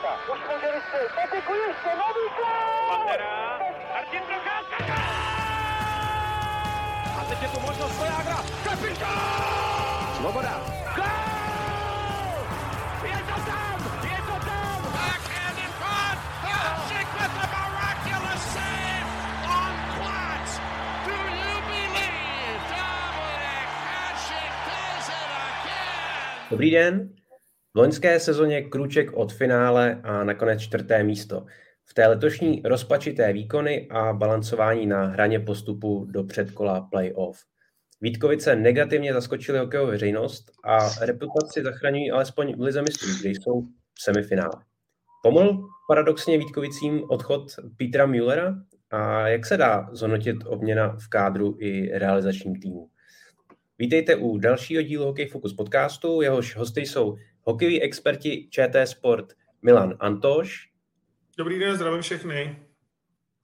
Procházka. Už může vystřelit. Patiku ještě, nový gol! Pantera. Martin Procházka. A teď je tu možnost Svojágra. Kapitán! Svoboda. Gol! Je to tam! Je to tam! Backhand in front! Hasek with the miraculous save on Platz! Do you believe Dominic Hasek does it again? Dobrý den. V loňské sezóně krůček od finále a nakonec čtvrté místo. V té letošní rozpačité výkony a balancování na hraně postupu do předkola playoff. Vítkovice negativně zaskočili hokejovou veřejnost a reputaci zachraňují alespoň v Lize mistrů, kde jsou v semifinále. Pomohl paradoxně Vítkovicím odchod Petra Müllera a jak se dá zhodnotit obměna v kádru i realizačním týmu? Vítejte u dalšího dílu Hokej Focus podcastu. Jehož hosty jsou hokejoví experti ČT Sport Milan Antoš. Dobrý den, zdravím všechny.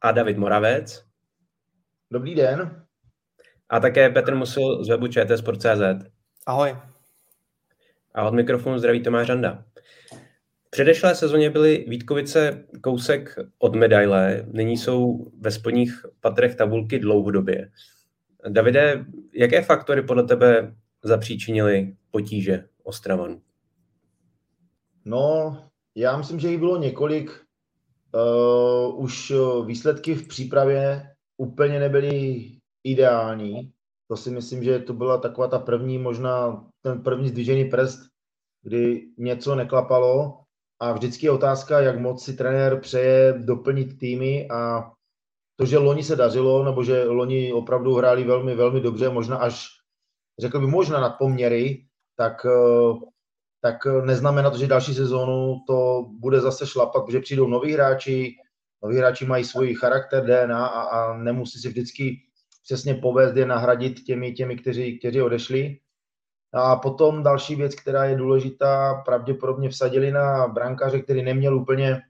A David Moravec. Dobrý den. A také Petr Musil z webu ČT Sport.cz. Ahoj. A od mikrofonu zdraví Tomáš Randa. V předešlé sezóně byly Vítkovice kousek od medaile, nyní jsou ve spodních patrech tabulky dlouhodobě. Davide, jaké faktory podle tebe zapříčinily potíže Ostravanů? No, já myslím, že jich bylo několik. Uh, už výsledky v přípravě úplně nebyly ideální. To si myslím, že to byla taková ta první, možná ten první zdvižený prst, kdy něco neklapalo a vždycky je otázka, jak moc si trenér přeje doplnit týmy a to, že loni se dařilo, nebo že loni opravdu hráli velmi, velmi dobře, možná až, řekl bych, možná nad poměry, tak, tak neznamená to, že další sezónu to bude zase šlapat, protože přijdou noví hráči, noví hráči mají svůj charakter DNA a, a nemusí si vždycky přesně povést je nahradit těmi, těmi kteří, kteří odešli. A potom další věc, která je důležitá, pravděpodobně vsadili na brankáře, který neměl úplně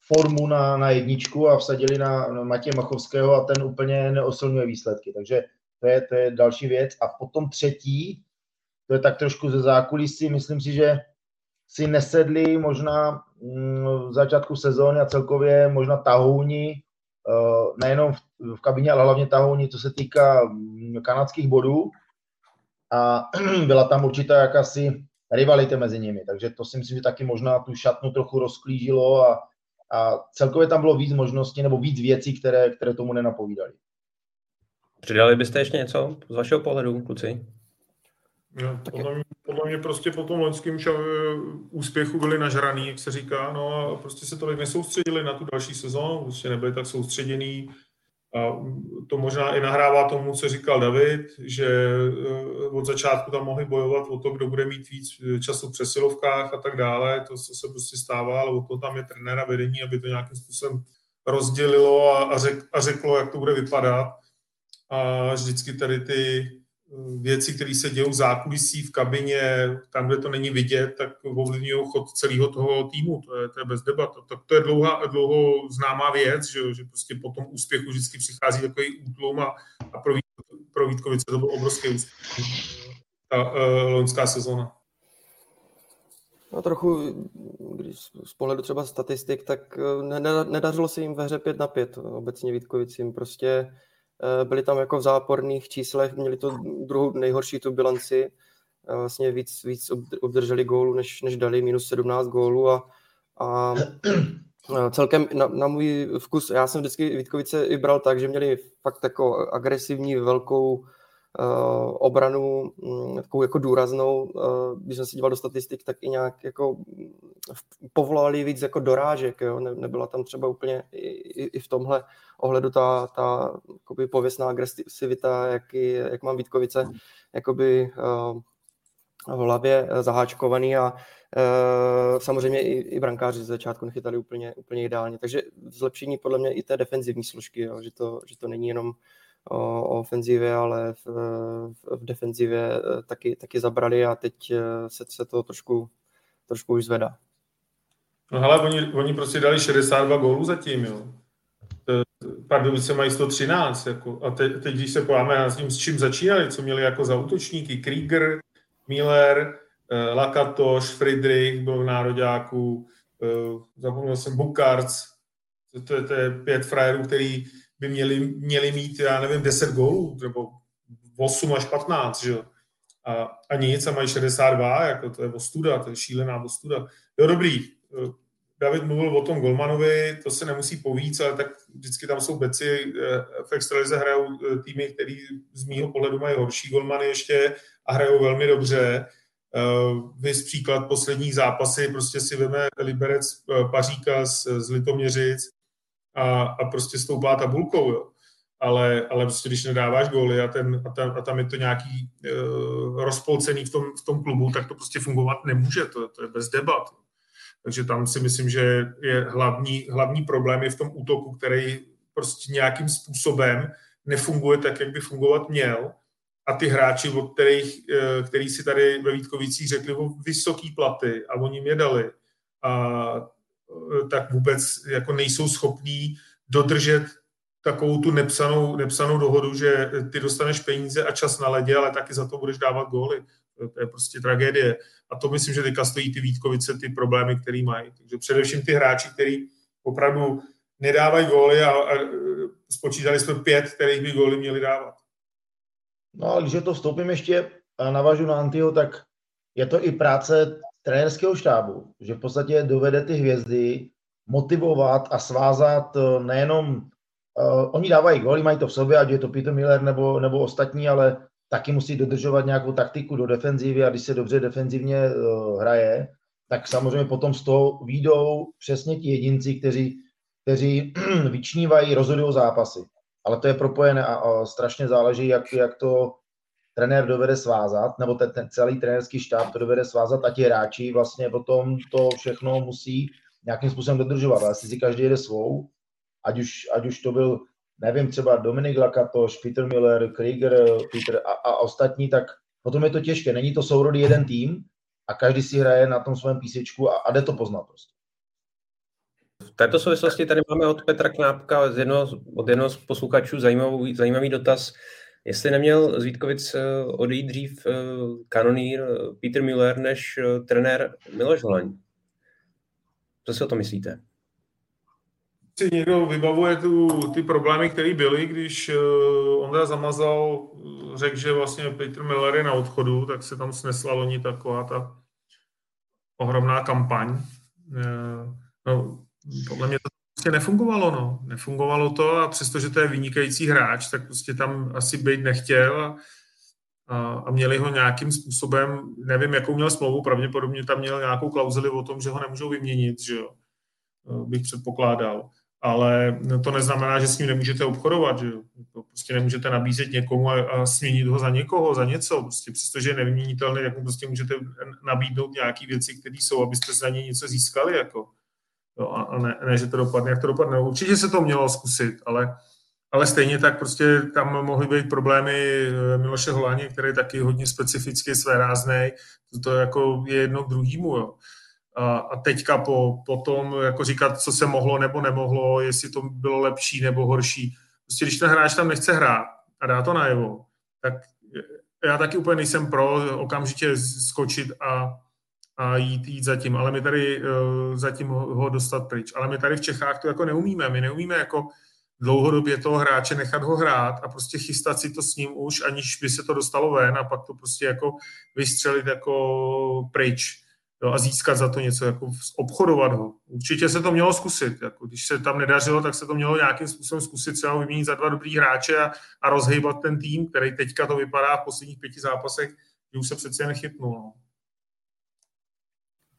formu na, na jedničku a vsadili na, na Matěje Machovského a ten úplně neosilňuje výsledky. Takže to je, to je další věc. A potom třetí, to je tak trošku ze zákulisí, myslím si, že si nesedli možná mm, v začátku sezóny a celkově možná tahouni, eh, nejenom v, kabině, ale hlavně tahouni, co se týká mm, kanadských bodů. A byla tam určitá jakási rivalita mezi nimi. Takže to si myslím, že taky možná tu šatnu trochu rozklížilo a, a celkově tam bylo víc možností nebo víc věcí, které, které tomu nenapovídali. Přidali byste ještě něco z vašeho pohledu, kluci? No, podle, mě, podle mě prostě po tom loňském úspěchu byli nažraný, jak se říká, no a prostě se tolik nesoustředili na tu další sezónu, prostě nebyli tak soustředění. A to možná i nahrává tomu, co říkal David, že eh, od začátku tam mohli bojovat o to, kdo bude mít víc času v přesilovkách a tak dále. To se prostě stává, ale o to tam je trenéra vedení, aby to nějakým způsobem rozdělilo a, a, řek, a řeklo, jak to bude vypadat. A vždycky tady ty věci, které se dějí v zákulisí, v kabině, tam, kde to není vidět, tak ovlivňují chod celého toho týmu, to je, to je bez debat. Tak to je dlouho, dlouho známá věc, že, že prostě po tom úspěchu vždycky přichází takový útlum a, a pro, pro Vítkovice to byl obrovský úspěch. Ta uh, loňská sezóna. No trochu, když z pohledu třeba statistik, tak eh, nedařilo se jim ve hře 5 na 5 obecně Vítkovicím. Prostě byli tam jako v záporných číslech, měli to druhou nejhorší tu bilanci, eh, vlastně víc, víc obdrželi gólů, než, než dali, minus 17 gólů a, a celkem na, na můj vkus, já jsem vždycky Vítkovice vybral tak, že měli fakt jako agresivní, velkou obranu, um, takovou jako důraznou, uh, když jsem se díval do statistik, tak i nějak jako povolali víc jako dorážek, jo? Ne, nebyla tam třeba úplně i, i, i v tomhle ohledu ta, ta jakoby pověstná agresivita, jak, jak mám Vítkovice jakoby, uh, v hlavě zaháčkovaný a uh, samozřejmě i, i brankáři z začátku nechytali úplně, úplně ideálně. Takže zlepšení podle mě i té defenzivní složky, jo, že, to, že to není jenom o, o ofenzivě, ale v, v defenzivě eh, taky, taky zabrali a teď se, se to trošku, trošku už zvedá. No hele, oni, oni prostě dali 62 gólů zatím, jo. Pardubice mají 113, jako, a teď, teď, když se pojáme na tím, s čím začínali, co měli jako za útočníky, Krieger, Miller, eh, Lakatoš, Friedrich byl v nároďáku, zapomněl jsem Bukarts, to, to, to je pět frajerů, který by měli, měli mít, já nevím, 10 gólů, nebo 8 až 15, že jo. A, a nic, a mají 62, jako to je ostuda, to je šílená ostuda. Jo, dobrý, David mluvil o tom Golmanovi, to se nemusí povíc, ale tak vždycky tam jsou beci, eh, v extralize hrajou eh, týmy, který z mýho pohledu mají horší golmany ještě a hrajou velmi dobře. Eh, vys příklad posledních zápasy, prostě si veme Liberec Paříka z, z Litoměřic a, a prostě stoupá tabulkou, jo. Ale, ale prostě když nedáváš góly a, ten, a, tam, a tam je to nějaký uh, rozpolcený v tom, v tom klubu, tak to prostě fungovat nemůže, to, to je bez debat. Takže tam si myslím, že je hlavní, hlavní problém je v tom útoku, který prostě nějakým způsobem nefunguje tak, jak by fungovat měl. A ty hráči, o kterých, eh, který si tady ve Vítkovicích řekli o vysoký platy a oni je dali, a tak vůbec jako nejsou schopní dodržet takovou tu nepsanou, nepsanou dohodu, že ty dostaneš peníze a čas na ledě, ale taky za to budeš dávat góly. To je prostě tragédie. A to myslím, že teďka stojí ty Vítkovice, ty problémy, které mají. Takže především ty hráči, kteří opravdu nedávají góly a, a spočítali jsme pět, kterých by góly měli dávat. No a když to vstoupím ještě a navážu na Antyho, tak je to i práce trenérského štábu, že v podstatě dovede ty hvězdy motivovat a svázat eh, nejenom, uh, oni dávají góly, mají to v sobě, ať je to Peter Miller nebo, nebo ostatní, ale taky musí dodržovat nějakou taktiku do defenzivy a když se dobře defenzivně uh, hraje, tak samozřejmě potom z toho výjdou přesně ti jedinci, kteří, kteří vyčnívají, rozhodují zápasy. Ale to je propojené a, a strašně záleží, jak, jak to trenér dovede svázat, nebo ten, ten celý trenérský štáb to dovede svázat a ti hráči vlastně potom to všechno musí nějakým způsobem dodržovat. Ale si každý jede svou, ať už, ať už to byl nevím, třeba Dominik Lakatoš, Peter Miller, Krieger, Peter a, a ostatní, tak potom je to těžké. Není to sourodý jeden tým a každý si hraje na tom svém písečku a, a jde to poznat prostě. V této souvislosti tady máme od Petra Knápka z jednoho, od jednoho z posluchačů zajímavý, zajímavý dotaz, jestli neměl z Vítkovic eh, odejít dřív eh, kanonýr eh, Peter Müller než trenér Miloš Holaň. Co si o to myslíte? si někdo vybavuje tu, ty problémy, které byly, když Ondra Zamazal řekl, že vlastně Peter Miller je na odchodu, tak se tam snesla loni taková ta ohromná kampaň. No, podle mě to prostě nefungovalo, no. Nefungovalo to a přestože to je vynikající hráč, tak prostě tam asi být nechtěl a, a, a měli ho nějakým způsobem, nevím, jakou měl smlouvu, pravděpodobně tam měl nějakou klauzuli o tom, že ho nemůžou vyměnit, že jo, bych předpokládal ale to neznamená, že s ním nemůžete obchodovat, že to prostě nemůžete nabízet někomu a, a směnit ho za někoho, za něco, prostě přestože je nevyměnitelný, tak mu prostě můžete nabídnout nějaké věci, které jsou, abyste za ně něco získali, jako. Jo, a ne, ne, že to dopadne, jak to dopadne. Určitě se to mělo zkusit, ale, ale stejně tak prostě tam mohly být problémy eh, Miloše Holáně, který je taky hodně specificky své rázné, to, jako je jedno k druhému, jo a, a teďka po, po tom jako říkat, co se mohlo nebo nemohlo, jestli to bylo lepší nebo horší. Prostě když ten hráč tam nechce hrát a dá to najevo, tak já taky úplně nejsem pro okamžitě skočit a, a jít, jít za tím, ale my tady uh, zatím ho, ho dostat pryč. Ale my tady v Čechách to jako neumíme. My neumíme jako dlouhodobě toho hráče nechat ho hrát a prostě chystat si to s ním už, aniž by se to dostalo ven a pak to prostě jako vystřelit jako pryč jo, a získat za to něco, jako obchodovat ho. Určitě se to mělo zkusit. Jako, když se tam nedařilo, tak se to mělo nějakým způsobem zkusit třeba vyměnit za dva dobrý hráče a, a rozhýbat ten tým, který teďka to vypadá v posledních pěti zápasech, že už se přece nechytnul. No.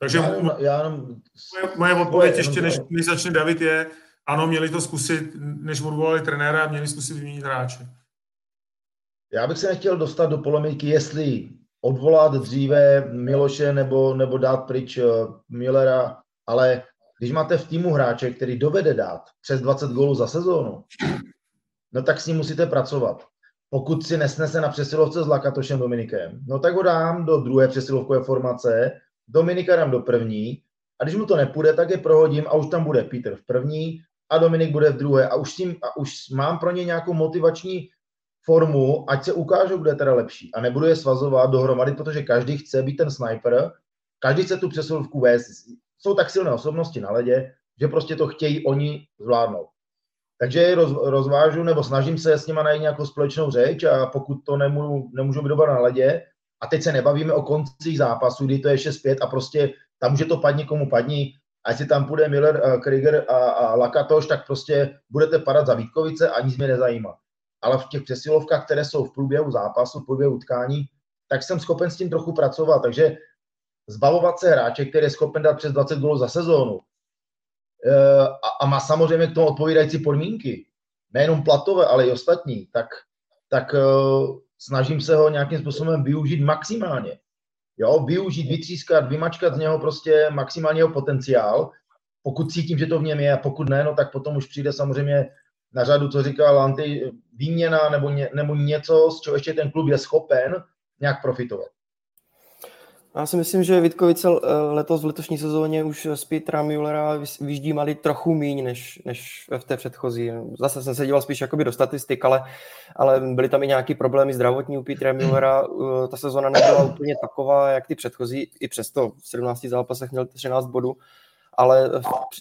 Takže já, já, já, moje, moje odpověď ještě, než, než začne David, je, ano, měli to zkusit, než odvolali trenéra, měli zkusit vyměnit hráče. Já bych se nechtěl dostat do polemiky, jestli odvolat dříve Miloše nebo, nebo dát pryč eh, Millera, ale když máte v týmu hráče, který dovede dát přes 20 gólů za sezónu, no tak s ním musíte pracovat. Pokud si nesnese na přesilovce s Lakatošem Dominikem, no tak ho dám do druhé přesilovkové formace, Dominika dám do první a když mu to nepůjde, tak je prohodím a už tam bude Peter v první a Dominik bude v druhé a už, tím, a už mám pro ně nějakou motivační formu, ať se ukážou, kdo je teda lepší. A nebudu je svazovat dohromady, protože každý chce být ten sniper, každý chce tu přesilovku vést jsou tak silné osobnosti na ledě, že prostě to chtějí oni zvládnout. Takže roz, rozvážu nebo snažím se s nimi najít nějakou společnou řeč a pokud to nemůžu, nemůžu být dobrá na ledě, a teď se nebavíme o koncích zápasu, kdy to je 6-5 a prostě tam může to padni komu padni, a jestli tam půjde Miller, uh, Krieger a, a Lakatoš, tak prostě budete padat za Vítkovice a nic mě nezajímá. Ale v těch přesilovkách, které jsou v průběhu zápasu, v průběhu utkání, tak jsem schopen s tím trochu pracovat. Takže zbavovat se hráče, který je schopen dát přes 20 gólů za sezónu uh, a, a má samozřejmě k tomu odpovídající podmínky, nejenom platové, ale i ostatní, tak, tak uh, snažím se ho nějakým způsobem využít maximálně jo, využít, vytřískat, vymačkat z něho prostě maximální jeho potenciál, pokud cítím, že to v něm je a pokud ne, no tak potom už přijde samozřejmě na řadu, co říkal Anty, výměna nebo, ně, nebo něco, z čeho ještě ten klub je schopen nějak profitovat. Já si myslím, že Vítkovice eh, letos v letošní sezóně už z Petra Müllera vyždímali trochu míň než, než v té předchozí. Zase jsem se díval spíš jakoby do statistik, ale, ale byly tam i nějaké problémy zdravotní u Petra Müllera. Eh, ta sezóna nebyla úplně taková, jak ty předchozí. I přesto v 17 zápasech měl 13 bodů, ale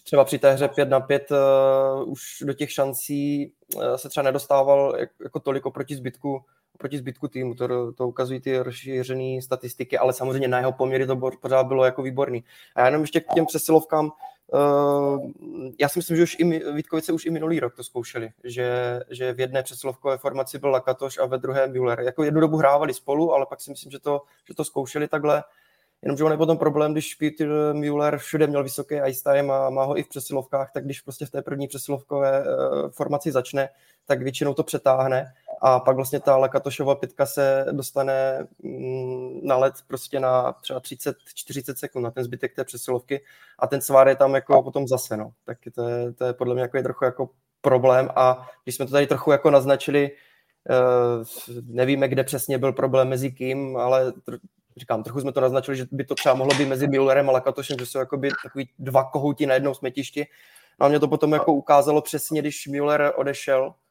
třeba při té hře 5 na 5 uh, eh, už do těch šancí se třeba nedostával jako toliko proti zbytku proti zbytku týmu, to, to ukazují ty rozšířené statistiky, ale samozřejmě na jeho poměry to pořád bylo jako výborný. A já jenom ještě k těm přesilovkám, Uh, já si myslím, že už i Vítkovice už i minulý rok to zkoušeli, že, že v jedné přesilovkové formaci byl Lakatoš a ve druhé Müller. Jako jednu dobu hrávali spolu, ale pak si myslím, že to, že to zkoušeli takhle. Jenomže on je potom problém, když Peter Müller všude měl vysoký ice time a má ho i v přesilovkách, tak když prostě v té první přesilovkové uh, formaci začne, tak většinou to přetáhne a pak vlastně ta Lakatošova pětka se dostane mm, na let prostě na třeba 30-40 sekund na ten zbytek té přesilovky a ten svár je tam jako potom zase, no. Tak to je, to je podle mě jako je trochu jako problém a když jsme to tady trochu jako naznačili, uh, nevíme, kde přesně byl problém mezi kým, ale říkám, trochu jsme to naznačili, že by to třeba mohlo být mezi Müllerem a Lakatošem, že jsou jakoby takový dva kohouti na jednom smetišti. No a mě to potom jako ukázalo přesně, když Müller odešel, Eh,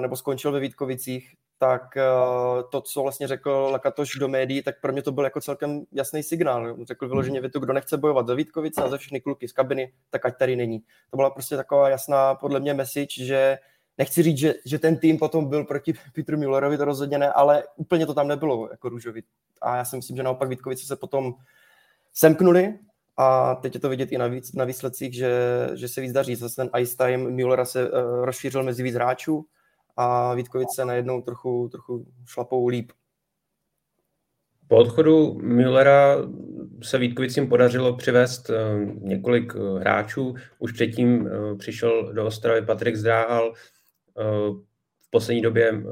nebo skončil ve Vítkovicích, tak eh, to, co vlastně řekl Lakatoš do médií, tak pro mě to byl jako celkem jasný signál. Řekl vyloženě větu, kdo nechce bojovat za Vítkovice a za všechny kluky z kabiny, tak ať tady není. To byla prostě taková jasná, podle mě, message, že nechci říct, že, že ten tým potom byl proti Petru Müllerovi, to rozhodně ne, ale úplně to tam nebylo jako růžový. A já si myslím, že naopak Vítkovice se potom semknuli a teď je to vidět i na, víc, na výsledcích, že, že se víc daří. Zase ten ice time Müllera se uh, rozšířil mezi víc hráčů a Vítkovice najednou trochu, trochu šlapou líp. Po odchodu Müllera se Vítkovicím podařilo přivést uh, několik uh, hráčů. Už předtím přišel do Ostravy Patrik Zdráhal, v poslední době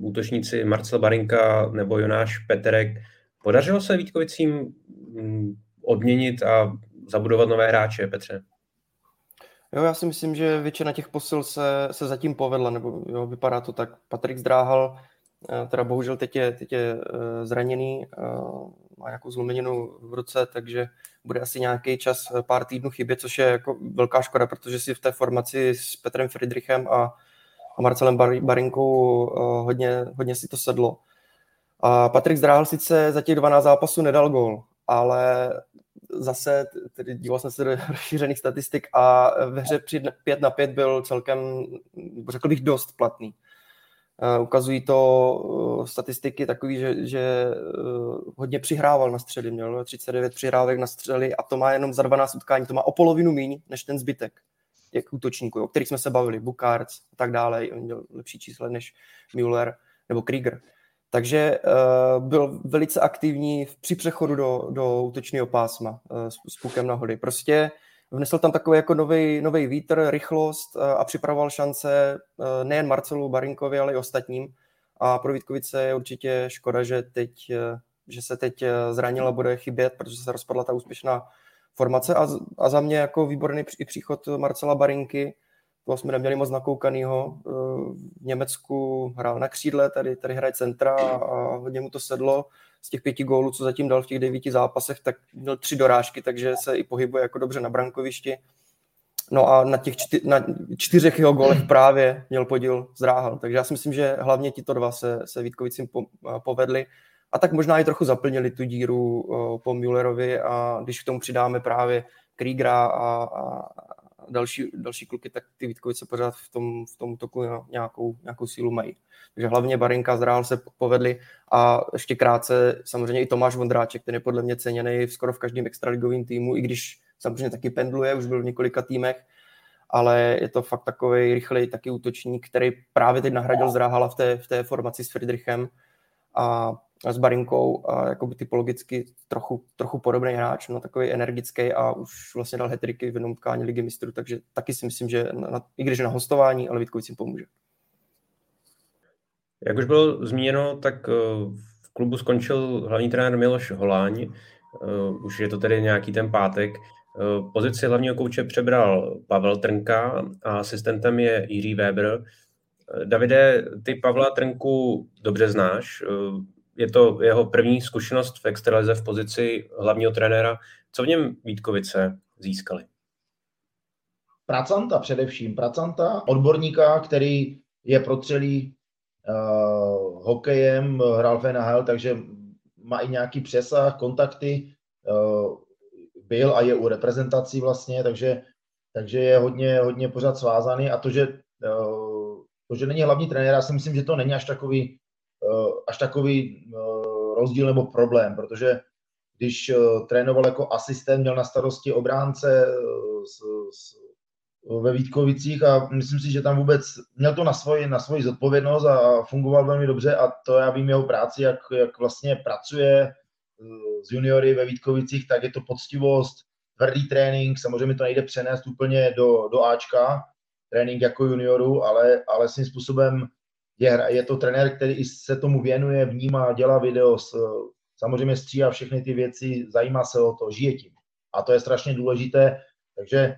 útočníci Marcel Barinka nebo Jonáš Peterek. Podařilo se Vítkovicím odměnit a zabudovat nové hráče, Petře? Jo, já si myslím, že většina těch posil se, se zatím povedla, nebo jo, vypadá to tak. Patrik Zdráhal, eh, teda bohužel teď je, teď je eh, zraněný, eh, má nějakou zlomeninu v ruce, takže bude asi nějaký čas, pár týdnů chybět, což je jako velká škoda, protože si v té formaci s Petrem Friedrichem a, a Marcelem Bar- Barinkou hodně, hodně si to sedlo. A Patrik Zdráhal sice za těch 12 zápasů nedal gol, ale zase, tedy díval jsem se do rozšířených statistik a ve hře při 5 na 5 byl celkem, řekl bych, dost platný. Uh, ukazují to uh, statistiky takový, že, že uh, hodně přihrával na střely, měl 39 přihrávek na střely a to má jenom za 12 utkání, to má o polovinu míň než ten zbytek jak útočníků, o kterých jsme se bavili, Bukarc a tak dále, on měl lepší čísla než Müller nebo Krieger. Takže uh, byl velice aktivní při přechodu do, do útočného pásma uh, s, s pukem na hody. Prostě vnesl tam takový jako nový vítr, rychlost uh, a připravoval šance uh, nejen Marcelu Barinkovi, ale i ostatním. A pro Vítkovice je určitě škoda, že, teď, uh, že se teď zranila bude chybět, protože se rozpadla ta úspěšná formace. A, a za mě jako výborný i příchod Marcela Barinky, toho jsme neměli moc nakoukanýho. Eh, v Německu hrál na křídle, tady, tady hraje centra a hodně mu to sedlo. Z těch pěti gólů, co zatím dal v těch devíti zápasech, tak měl tři dorážky, takže se i pohybuje jako dobře na brankovišti. No a na těch čty, na čtyřech jeho gólech právě měl podíl zráhal. Takže já si myslím, že hlavně tito dva se, se Vítkovicím povedli a tak možná i trochu zaplnili tu díru po Müllerovi a když k tomu přidáme právě Kriegera a, a další, další kluky, tak ty Vítkovice pořád v tom, v tom toku nějakou, nějakou sílu mají. Takže hlavně Barinka z Real se povedli a ještě krátce samozřejmě i Tomáš Vondráček, ten je podle mě ceněný skoro v každém extraligovém týmu, i když samozřejmě taky pendluje, už byl v několika týmech, ale je to fakt takový rychlej taky útočník, který právě teď nahradil Zráhala v té, v té formaci s Friedrichem a s Barinkou a jakoby typologicky trochu, trochu podobný hráč, no takový energický a už vlastně dal hetriky v jednom utkání ligy mistrů, takže taky si myslím, že na, i když na hostování, ale Vítkovicím pomůže. Jak už bylo zmíněno, tak eh, v klubu skončil hlavní trenér Miloš Holáň, eh, už je to tedy nějaký ten pátek. Eh, pozici hlavního kouče přebral Pavel Trnka a asistentem je Jiří Weber. Davide, ty Pavla Trnku dobře znáš, je to jeho první zkušenost v extralize v pozici hlavního trenéra. Co v něm Vítkovice získali? Pracanta především. Pracanta, odborníka, který je protřelý uh, hokejem, hrál v NHL, takže má i nějaký přesah, kontakty, uh, byl a je u reprezentací vlastně, takže, takže je hodně, hodně pořád svázaný a to, že, uh, to, že není hlavní trenér, já si myslím, že to není až takový až takový eh, rozdíl nebo problém, protože když eh, trénoval jako asistent, měl na starosti obránce s, s, ve Vítkovicích a myslím si, že tam vůbec měl to na svoji, na svoji zodpovědnost a fungoval velmi dobře a to já vím jeho práci, jak, jak vlastně pracuje s juniory ve Vítkovicích, tak je to poctivost, tvrdý trénink, samozřejmě to nejde přenést úplně do, do Ačka, trénink jako junioru, ale, ale svým způsobem je, je to trenér, který se tomu věnuje, vnímá, dělá video, samozřejmě stříhá všechny ty věci, zajímá se o to, žije tím. A to je strašně důležité, takže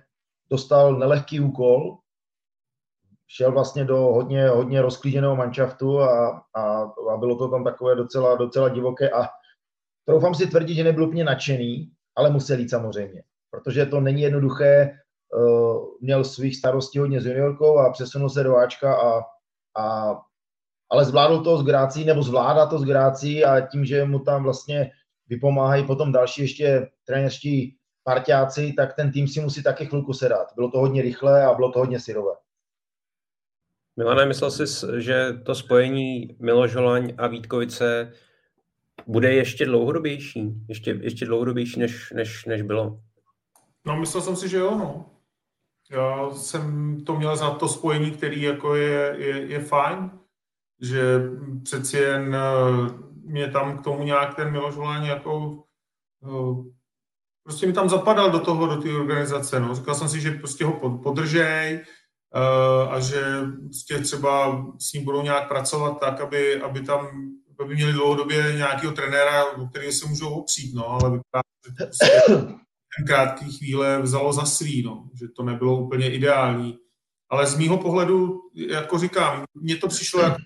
dostal nelehký úkol, šel vlastně do hodně, hodně rozklíženého manšaftu a, a, a bylo to tam takové docela, docela divoké a troufám si tvrdit, že nebyl úplně nadšený, ale musel jít samozřejmě, protože to není jednoduché, uh, měl svých starostí hodně s juniorkou a přesunul se do Ačka a, a ale zvládl to s grácí, nebo zvládá to s grácí a tím, že mu tam vlastně vypomáhají potom další ještě trenerští parťáci, tak ten tým si musí taky chvilku sedat. Bylo to hodně rychlé a bylo to hodně syrové. Milané, myslel jsi, že to spojení Miloš Holaň a Vítkovice bude ještě dlouhodobější? Ještě, ještě dlouhodobější, než, než, než bylo? No, myslel jsem si, že jo, no. Já jsem to měl za to spojení, který jako je, je, je fajn že přeci jen eh, mě tam k tomu nějak ten Miloš Volání jako eh, prostě mi tam zapadal do toho, do té organizace. No. Říkal jsem si, že prostě ho podržej uh, a že prostě třeba s ním budou nějak pracovat tak, aby, aby tam aby měli dlouhodobě nějakého trenéra, o kterého se můžou opřít, no, ale vypadá, že to prostě ten krátký chvíle vzalo za svý, no, že to nebylo úplně ideální. Ale z mýho pohledu, jako říkám, mně to přišlo jako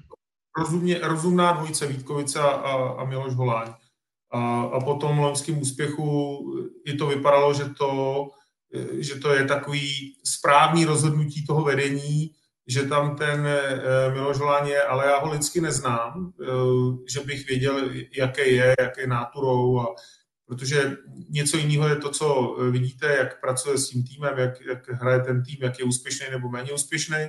rozumně, rozumná dvojice Vítkovice a, a, a Miloš Holáň. A, a po tom loňském úspěchu i to vypadalo, že to, že to je takový správný rozhodnutí toho vedení, že tam ten eh, Miloš Holáň je, ale já ho lidsky neznám, eh, že bych věděl, jaké je, jaké náturou, a, protože něco jiného je to, co vidíte, jak pracuje s tím týmem, jak, jak hraje ten tým, jak je úspěšný nebo méně úspěšný,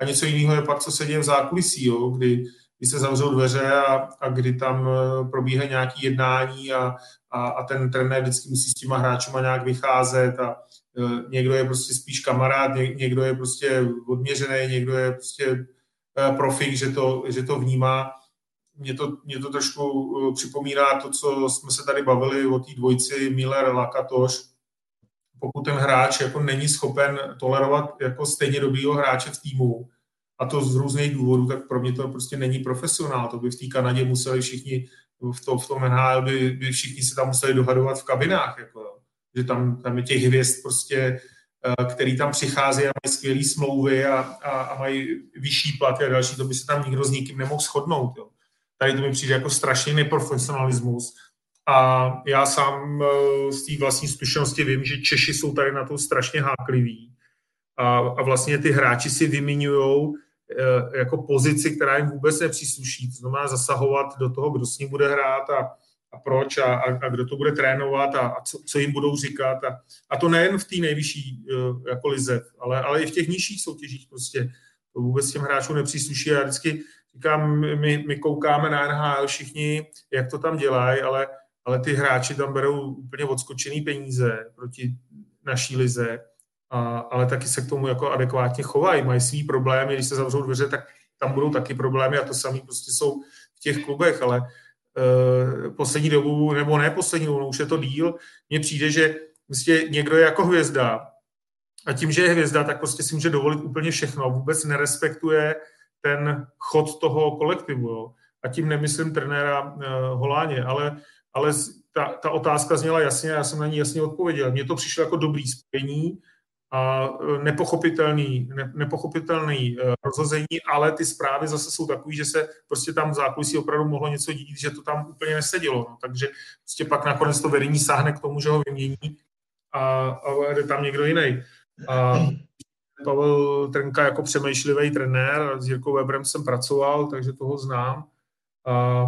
a něco jiného je pak, co se děje v zákulisí, jo, kdy kdy se zavřou dveře a, a kdy tam eh, probíhá nějaké jednání a, a, a ten trenér vždycky musí s těma hráčima nějak vycházet a uh, někdo je prostě spíš kamarád, ně, někdo je prostě odměřený, někdo je prostě uh, profik, že to, že to vnímá. Mě to, mě to trošku uh, připomíná to, co jsme se tady bavili o té dvojci Miller-Lakatoš, pokud ten hráč jako není schopen tolerovat jako stejně dobrýho hráče v týmu, a to z různých důvodů, tak pro mě to prostě není profesionál. To by v té Kanadě museli všichni, v, to, v tom NHL by, by všichni se tam museli dohadovat v kabinách, jako, že tam, tam je těch hvězd prostě, eh, který tam přichází a mají skvělé smlouvy a, a, a mají vyšší platy a další, to by se tam nikdo s nikým nemohl shodnout. Jo. Tady to mi přijde jako strašný neprofesionalismus. A já sám eh, z té vlastní zkušenosti vím, že Češi jsou tady na to strašně hákliví. A, a vlastně ty hráči si vymiňují jako pozici, která jim vůbec nepřísluší, to znamená zasahovat do toho, kdo s ním bude hrát a, a proč a, a, a kdo to bude trénovat a, a co, co jim budou říkat. A, a to nejen v té nejvyšší jako lize, ale, ale i v těch nižších soutěžích prostě to vůbec těm hráčům nepřísluší. Já vždycky říkám, my, my koukáme na NHL všichni, jak to tam dělají, ale, ale ty hráči tam berou úplně odskočený peníze proti naší lize, a, ale taky se k tomu jako adekvátně chovají, mají svý problémy, když se zavřou dveře, tak tam budou taky problémy a to samé prostě jsou v těch klubech, ale uh, poslední dobu, nebo ne poslední dobu, no už je to díl, mně přijde, že prostě někdo je jako hvězda a tím, že je hvězda, tak prostě si může dovolit úplně všechno, vůbec nerespektuje ten chod toho kolektivu. Jo. A tím nemyslím trenéra uh, Holáně, ale, ale ta, ta otázka zněla jasně, já jsem na ní jasně odpověděl. Mně to přišlo jako dobrý spojení a e, nepochopitelný, ne, nepochopitelný uh, rozhození, ale ty zprávy zase jsou takové, že se prostě tam v zákulisí opravdu mohlo něco dít, že to tam úplně nesedělo. No. Takže prostě pak nakonec to vedení sáhne k tomu, že ho vymění a, a jde tam někdo jiný. A Pavel Trnka jako přemýšlivý trenér, s Jirkou Weberem jsem pracoval, takže toho znám. A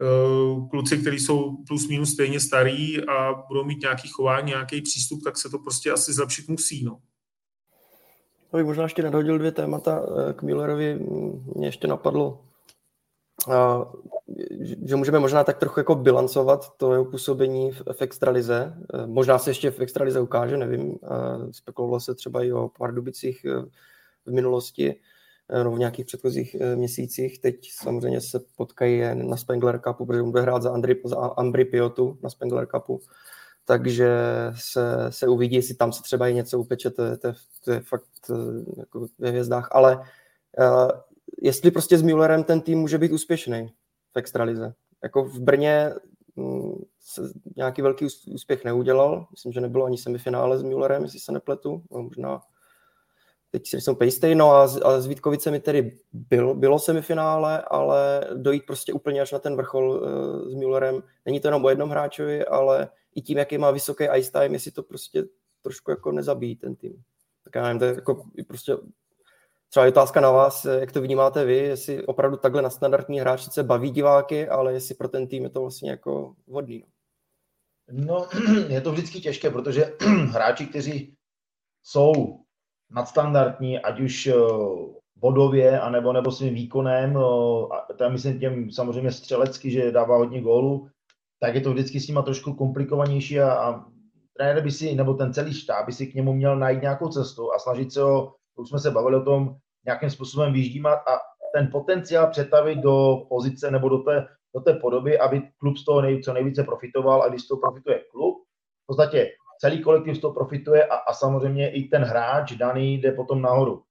e, kluci, kteří jsou plus minus stejně starý a budou mít nějaký chování, nějaký přístup, tak se to prostě asi zlepšit musí. No. Bych možná ještě nadhodil dvě témata e, k Millerovi. Mě ještě napadlo že můžeme možná tak trochu jako bilancovat to jeho působení v, v extralize. E, možná se ještě v extralize ukáže, nevím. Spekulovalo se třeba i o Pardubicích e, v minulosti, no v nějakých předchozích měsících. Teď samozřejmě se potkají na Spengler Cupu, protože bude hrát za, Andri, za Ambry Piotu na Spengler Cupu. Takže se, se uvidí, jestli tam se třeba i něco upeče, to to to je fakt jako ve hvězdách. Ale jestli prostě s Müllerem ten tým může být úspěšný v extralize. Jako v Brně mm, se nějaký velký úspěch neudělal. Myslím, že nebylo ani semifinále s Müllerem, jestli se nepletu. No, možná teď si jsem pejstej, no a, a s Vítkovicemi tedy byl, bylo semifinále, ale dojít prostě úplně až na ten vrchol uh, s Müllerem. Není to jenom o jednom hráčovi, ale i tím, jaký má vysoký ice time, jestli to prostě trošku jako nezabíjí ten tým. Tak já nevím, to je jako prostě Třeba je otázka na vás, jak to vnímáte vy, jestli opravdu takhle na standardní hráč sice baví diváky, ale jestli pro ten tým je to vlastně jako vhodný. No, je to vždycky těžké, protože hráči, kteří jsou nadstandardní, ať už eh, bodově, anebo nebo svým výkonem, eh, tam myslím těm samozřejmě střelecky, že dává hodně gólů, tak je to vždycky s nima trošku komplikovanější a, a trenér by si, nebo ten celý štáb by si k němu měl najít nějakou cestu a snažit se ho, už jsme se bavili o tom, nějakým způsobem vyždímat a ten potenciál přetavit do pozice nebo do té, do té podoby, aby klub z toho nej, co nejvíce profitoval a když z toho profituje klub, v podstatě celý kolektiv z toho profituje a, a samozřejmě i ten hráč daný jde potom nahoru.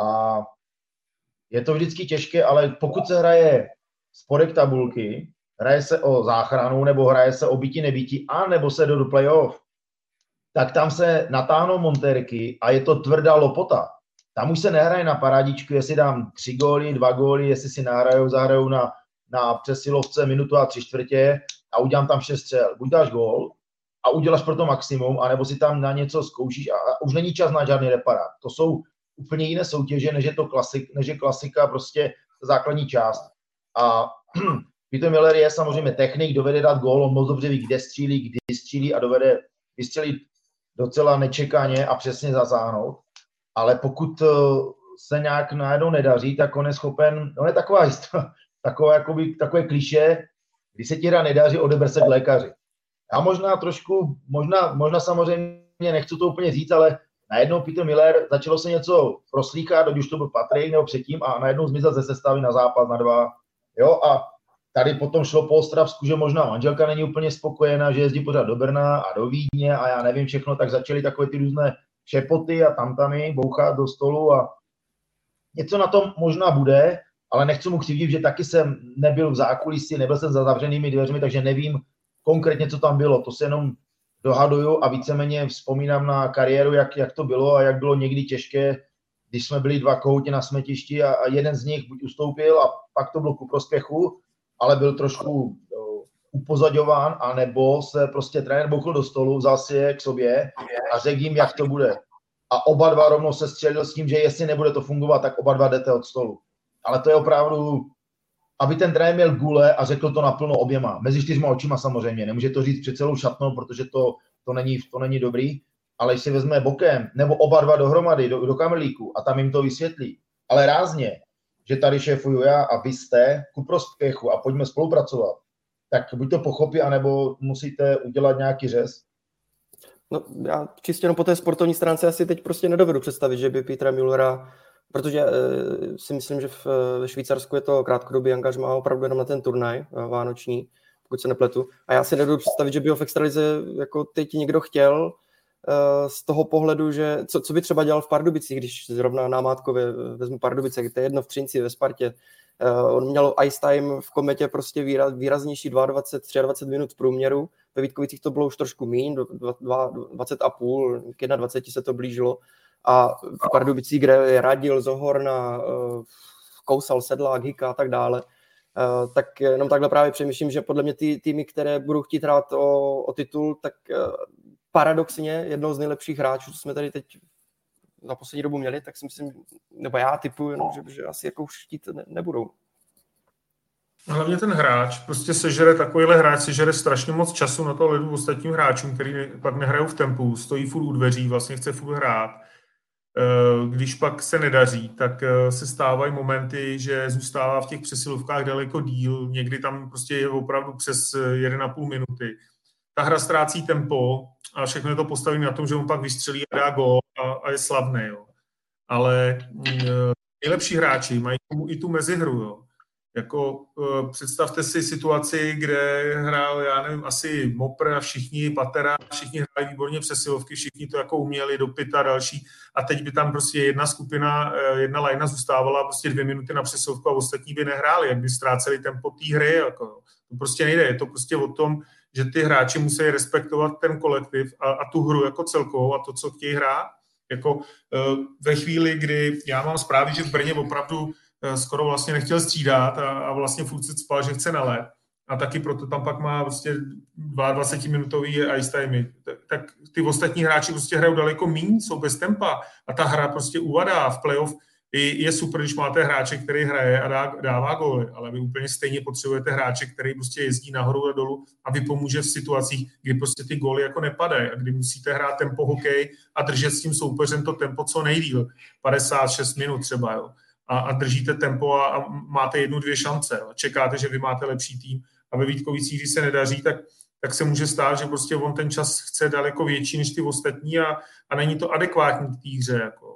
A je to vždycky těžké, ale pokud se hraje spodek tabulky, hraje se o záchranu, nebo hraje se o bytí nebyti, a nebo se jde do playoff, tak tam se natáhnou montérky a je to tvrdá lopota. Tam už se nehraje na parádičku, jestli dám tři góly, dva góly, jestli si nahrajou, zahrajou na, na přesilovce minutu a tři čtvrtě a udělám tam šest střel. Buď dáš gól a uděláš pro to maximum, anebo si tam na něco zkoušíš a, a už není čas na žádný reparát. To jsou úplně jiné soutěže, než je to klasik, než je klasika, prostě základní část. A Peter Miller je samozřejmě technik, dovede dát gól, on moc dobře ví, kde střílí, kdy střílí a dovede vystřelit docela nečekaně a přesně zasáhnout ale pokud eh, se nějak najednou nedaří, tak on je schopen, on je taková, taková jakoby, takové kliše, když se ti hra nedaří, odeber se k lékaři. Já možná trošku, možná, možná samozřejmě nechci to úplně říct, ale najednou Peter Miller začalo se něco proslýchat, ať už to byl Patrik nebo předtím, a najednou zmizel ze sestavy na zápas na dva. Jo, a tady potom šlo po Ostravsku, že možná manželka není úplně spokojená, že jezdí pořád do Brna a do Vídně a já nevím všechno, tak začaly takové ty různé šepoty a tamtany, bouchat do stolu a něco na tom možná bude, ale nechci mu křivdit, že taky jsem nebyl v zákulisí, nebyl jsem za zavřenými dveřmi, takže nevím konkrétně, co tam bylo. To se jenom dohaduju a víceméně vzpomínám na kariéru, jak, jak to bylo a jak bylo někdy těžké, když jsme byli dva koutě na smetišti a, a jeden z nich buď ustoupil a pak to bylo ku prospěchu, ale byl trošku upozadován, anebo se prostě trenér bouchl do stolu, vzal si je k sobě a řekl jim, jak to bude. a oba dva rovnou se střelil s tím, že jestli nebude to fungovat, tak oba dva jdete od stolu. Ale to je opravdu, aby ten trenér měl gule a řekl to naplno oběma. Mezi čtyřma očima samozřejmě. Nemůže to říct před celou šatnou, protože to, to, není, to není dobrý. Ale když si vezme bokem, nebo oba dva dohromady do, do kamelíku a tam jim to vysvětlí, ale rázně, že tady šéfuju já a vy jste ku prospěchu a pojďme spolupracovat, tak buď to pochopí, anebo musíte udělat nějaký řez. No, já čistě jenom po té sportovní stránce asi teď prostě nedovedu představit, že by Petra Müllera, protože e, si myslím, že v, ve Švýcarsku je to krátkodobý angažmá opravdu jenom na ten turnaj eh, vánoční, pokud se nepletu. A já si nedovedu představit, že by ho v extralize jako teď někdo chtěl, Eh, z toho pohledu, že co, co by třeba dělal v Pardubicích, když zrovna na Mátkově vezmu Pardubice, to je jedno v Třinci, ve Spartě, Uh, on měl ice time v kometě prostě výraz, výraznější 22, 23 minut v průměru, ve Vítkovicích to bylo už trošku míň, 20 a půl, k 21 se to blížilo. A v Pardubicích, kde je Radil, Zohorna, Kousal, Sedlák, Hika a tak dále, Uh, tak jenom takhle právě přemýšlím, že podle mě ty týmy, které budou chtít hrát o, o titul, tak uh, paradoxně jednou z nejlepších hráčů, co jsme tady teď za poslední dobu měli, tak si myslím, nebo já typuju, no, že, že asi jako už chtít ne, nebudou. Hlavně ten hráč prostě sežere, takovýhle hráč sežere strašně moc času na to lidu ostatním hráčům, který pak nehrajou v tempu, stojí furt u dveří, vlastně chce furt hrát. Eh, když pak se nedaří, tak eh, se stávají momenty, že zůstává v těch přesilovkách daleko díl, někdy tam prostě je opravdu přes 1,5 minuty. Ta hra ztrácí tempo, a všechno je to postavené na tom, že on pak vystřelí a dá gól a, a je slavný. Jo. Ale mm, nejlepší hráči mají i tu mezihru. Jo. Jako uh, představte si situaci, kde hrál, já nevím, asi Mopr a všichni, Patera, všichni hráli výborně přesilovky, všichni to jako uměli, dopit a další. A teď by tam prostě jedna skupina, uh, jedna lajna zůstávala prostě dvě minuty na přesilovku a ostatní by nehráli, jak by ztráceli tempo té hry. Jako. To prostě nejde, je to prostě o tom, že ty hráči musí respektovat ten kolektiv a, a tu hru jako celkovou a to, co chtějí hrát. Jako uh, ve chvíli, kdy já mám zprávy, že v Brně opravdu uh, skoro vlastně nechtěl střídat a, a vlastně furt se spal, že chce nalet. A taky proto tam pak má prostě 22-minutový ice time. Tak, tak ty ostatní hráči prostě hrajou daleko méně, jsou bez tempa a ta hra prostě uvadá v playoff je super, když máte hráče, který hraje a dá, dává góly, ale vy úplně stejně potřebujete hráče, který prostě jezdí nahoru a dolů a vy pomůže v situacích, kdy prostě ty góly jako nepadají a kdy musíte hrát tempo hokej a držet s tím soupeřem to tempo co nejdíl, 56 minut třeba, jo. A, a držíte tempo a, a máte jednu, dvě šance. Jo. Čekáte, že vy máte lepší tým a ve Vítkovicích, když se nedaří, tak, tak se může stát, že prostě on ten čas chce daleko větší než ty ostatní a, a není to adekvátní k té hře. Jako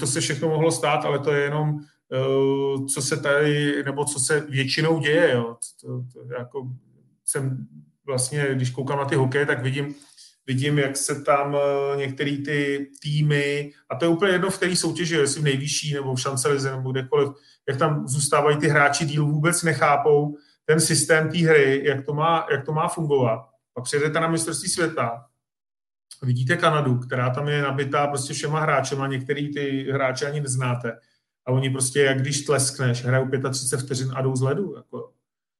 to se všechno mohlo stát, ale to je jenom, eh, co se tady, nebo co se většinou děje. Jo. To, to, jako jsem vlastně, když koukám na ty hokeje, tak vidím, vidím, jak se tam eh, některé ty týmy, a to je úplně jedno v té soutěži, jestli v nejvyšší nebo v šancelize nebo kdekoliv, jak tam zůstávají ty hráči díl, vůbec nechápou ten systém té hry, jak to, má, jak to má fungovat. Pak přijedete na mistrovství světa vidíte Kanadu, která tam je nabitá prostě všema hráčema, některý ty hráče ani neznáte. A oni prostě, jak když tleskneš, hrajou 35 vteřin a jdou z ledu. Jako.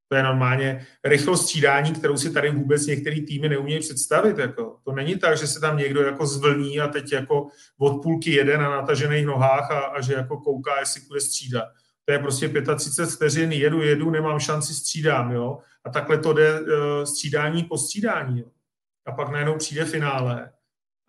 To je normálně rychlost střídání, kterou si tady vůbec některý týmy neumějí představit. Jako. To není tak, že se tam někdo jako zvlní a teď jako od půlky jede na natažených nohách a, a že jako kouká, jestli bude střídat. To je prostě 35 vteřin, jedu, jedu, nemám šanci, střídám. Jo? A takhle to jde uh, střídání po střídání. Jo? A pak najednou přijde finále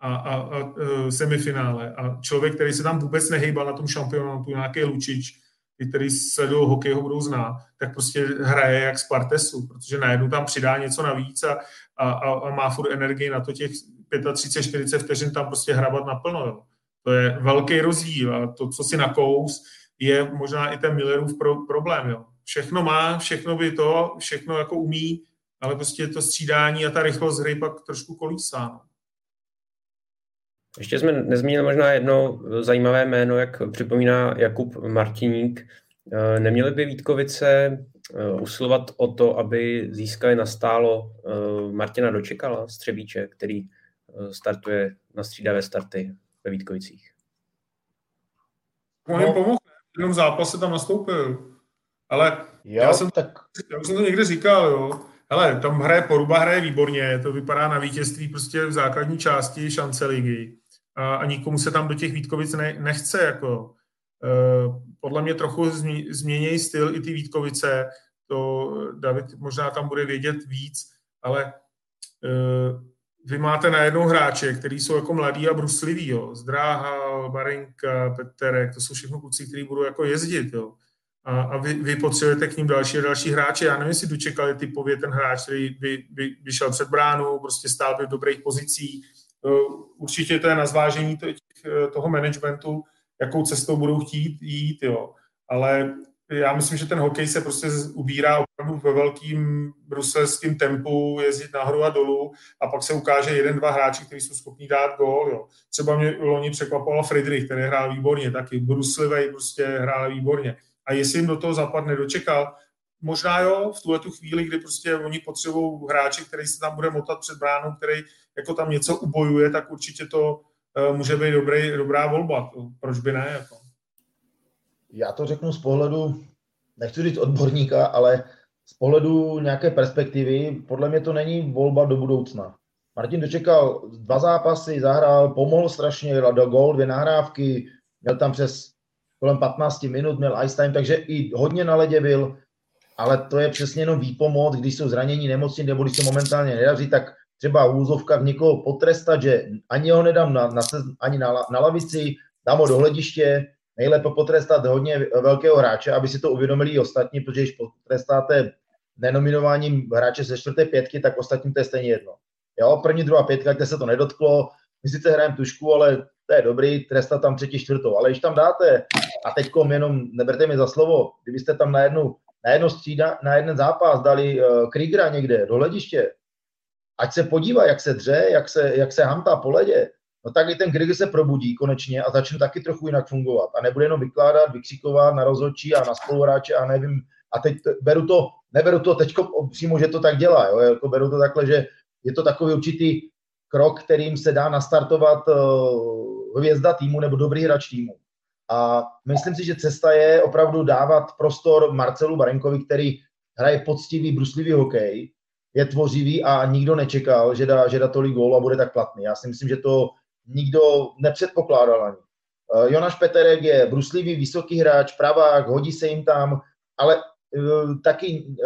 a, a, a e, semifinále a člověk, který se tam vůbec nehejbal na tom šampionátu, nějaký Lučič, který sledují hokej, ho budou znát, tak prostě hraje jak z partesu, protože najednou tam přidá něco navíc a, a, a má furt energii na to těch 35-40 vteřin tam prostě hrabat naplno. Jo. To je velký rozdíl a to, co si nakous, je možná i ten Millerův pro, problém. Jo. Všechno má, všechno by to, všechno jako umí, ale prostě to střídání a ta rychlost hry pak trošku kolísá. No. Ještě jsme nezmínili možná jedno zajímavé jméno, jak připomíná Jakub Martiník. Eh, neměli by Vítkovice eh, usilovat o to, aby získali nastálo eh, Martina Dočekala, střebíče, který startuje na střídavé starty ve Vítkovicích? On jim pomohl, v jednom zápase tam nastoupil. Ale jo, já, jsem, tak... já jsem to někde říkal, jo Hele, tam hraje Poruba, hraje výborně, to vypadá na vítězství prostě v základní části šance ligy. a, a nikomu se tam do těch Vítkovic ne, nechce. Jako. E, podle mě trochu změnějí styl i ty Vítkovice, to David možná tam bude vědět víc, ale e, vy máte najednou hráče, kteří jsou jako mladí a brusliví, jo. Zdráha, Barinka, Peterek, to jsou všechno kluci, kteří budou jako jezdit, jo. A, a vy, vy, potřebujete k ním další a další hráče. Já nevím, jestli dočekali typově ten hráč, který by, by, by šel před bránu, prostě stál by v dobrých pozicích. Určitě to je na zvážení toho managementu, jakou cestou budou chtít jít, jo. Ale já myslím, že ten hokej se prostě ubírá opravdu ve velkým bruselským tempu, jezdit nahoru a dolů a pak se ukáže jeden, dva hráči, kteří jsou schopni dát gól. Jo. Třeba mě loni překvapoval Friedrich, který hrál výborně, taky bruslivý, prostě hrál výborně. A jestli jim do toho západ nedočekal, možná jo, v tuhle tu chvíli, kdy prostě oni potřebují hráče, který se tam bude motat před bránou, který jako tam něco ubojuje, tak určitě to uh, může být dobrý, dobrá volba. Proč by ne? Jako já to řeknu z pohledu, nechci říct odborníka, ale z pohledu nějaké perspektivy, podle mě to není volba do budoucna. Martin dočekal dva zápasy, zahrál, pomohl strašně, do gol, dvě nahrávky, měl tam přes kolem 15 minut, měl ice time, takže i hodně na ledě byl, ale to je přesně jenom výpomoc, když jsou zranění, nemocní, nebo když se momentálně nedaří, tak třeba v úzovkách někoho potrestat, že ani ho nedám na, na, ani na, na lavici, dám ho do hlediště, nejlépe potrestat hodně velkého hráče, aby si to uvědomili i ostatní, protože když potrestáte nenominováním hráče ze čtvrté pětky, tak ostatním to je stejně jedno. Jo, první, druhá pětka, kde se to nedotklo, my sice hrajeme tušku, ale to je dobrý, trestat tam třetí, čtvrtou. Ale když tam dáte, a teď jenom neberte mi za slovo, kdybyste tam na jednu, na jedno střída, na jeden zápas dali uh, Kriegera někde do hlediště, ať se podívá, jak se dře, jak se, jak se hamtá po ledě, no tak i ten Grigl se probudí konečně a začne taky trochu jinak fungovat. A nebude jenom vykládat, vykřikovat na rozhodčí a na spoluhráče a nevím. A teď beru to, neberu to teď přímo, že to tak dělá. Jo? Jako beru to takhle, že je to takový určitý krok, kterým se dá nastartovat uh, hvězda týmu nebo dobrý hráč týmu. A myslím si, že cesta je opravdu dávat prostor Marcelu Barenkovi, který hraje poctivý, bruslivý hokej, je tvořivý a nikdo nečekal, že dá, že dá tolik gól a bude tak platný. Já si myslím, že to nikdo nepředpokládal ani. Uh, Jonáš Peterek je bruslivý, vysoký hráč, pravák, hodí se jim tam, ale uh, taky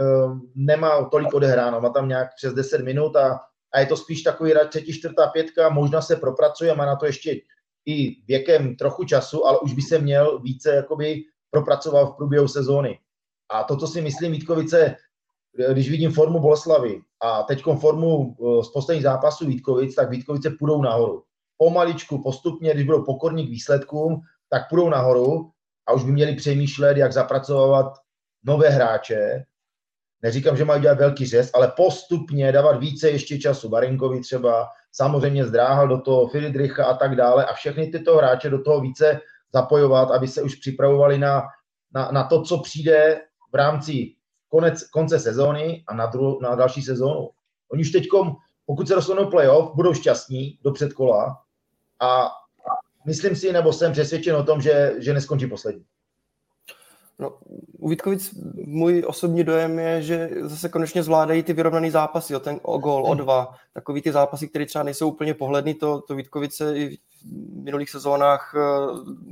nemá tolik odehráno, má tam nějak přes 10 minut a, a je to spíš takový třetí, čtvrtá pětka, možná se propracuje, má na to ještě i věkem trochu času, ale už by se měl více jakoby propracovat v průběhu sezóny. A to, co si myslím, Vítkovice, když vidím formu Boleslavy a teď formu z posledních zápasů Vítkovic, tak Vítkovice půjdou nahoru pomaličku, postupně, když budou pokorní k výsledkům, tak půjdou nahoru a už by měli přemýšlet, jak zapracovat nové hráče. Neříkám, že mají dělat velký řez, ale postupně dávat více ještě času. Barinkovi třeba, samozřejmě zdráhal do toho Filidricha a tak dále a všechny tyto hráče do toho více zapojovat, aby se už připravovali na, na, na to, co přijde v rámci konec, konce sezóny a na, dru, na další sezónu. Oni už teď, pokud se dostanou playoff, budou šťastní do předkola, a myslím si, nebo jsem přesvědčen o tom, že, že neskončí poslední. No, u Vítkovic můj osobní dojem je, že zase konečně zvládají ty vyrovnaný zápasy, o ten o gol, o dva, takový ty zápasy, které třeba nejsou úplně pohledný, to, to Vítkovice i v minulých sezónách eh,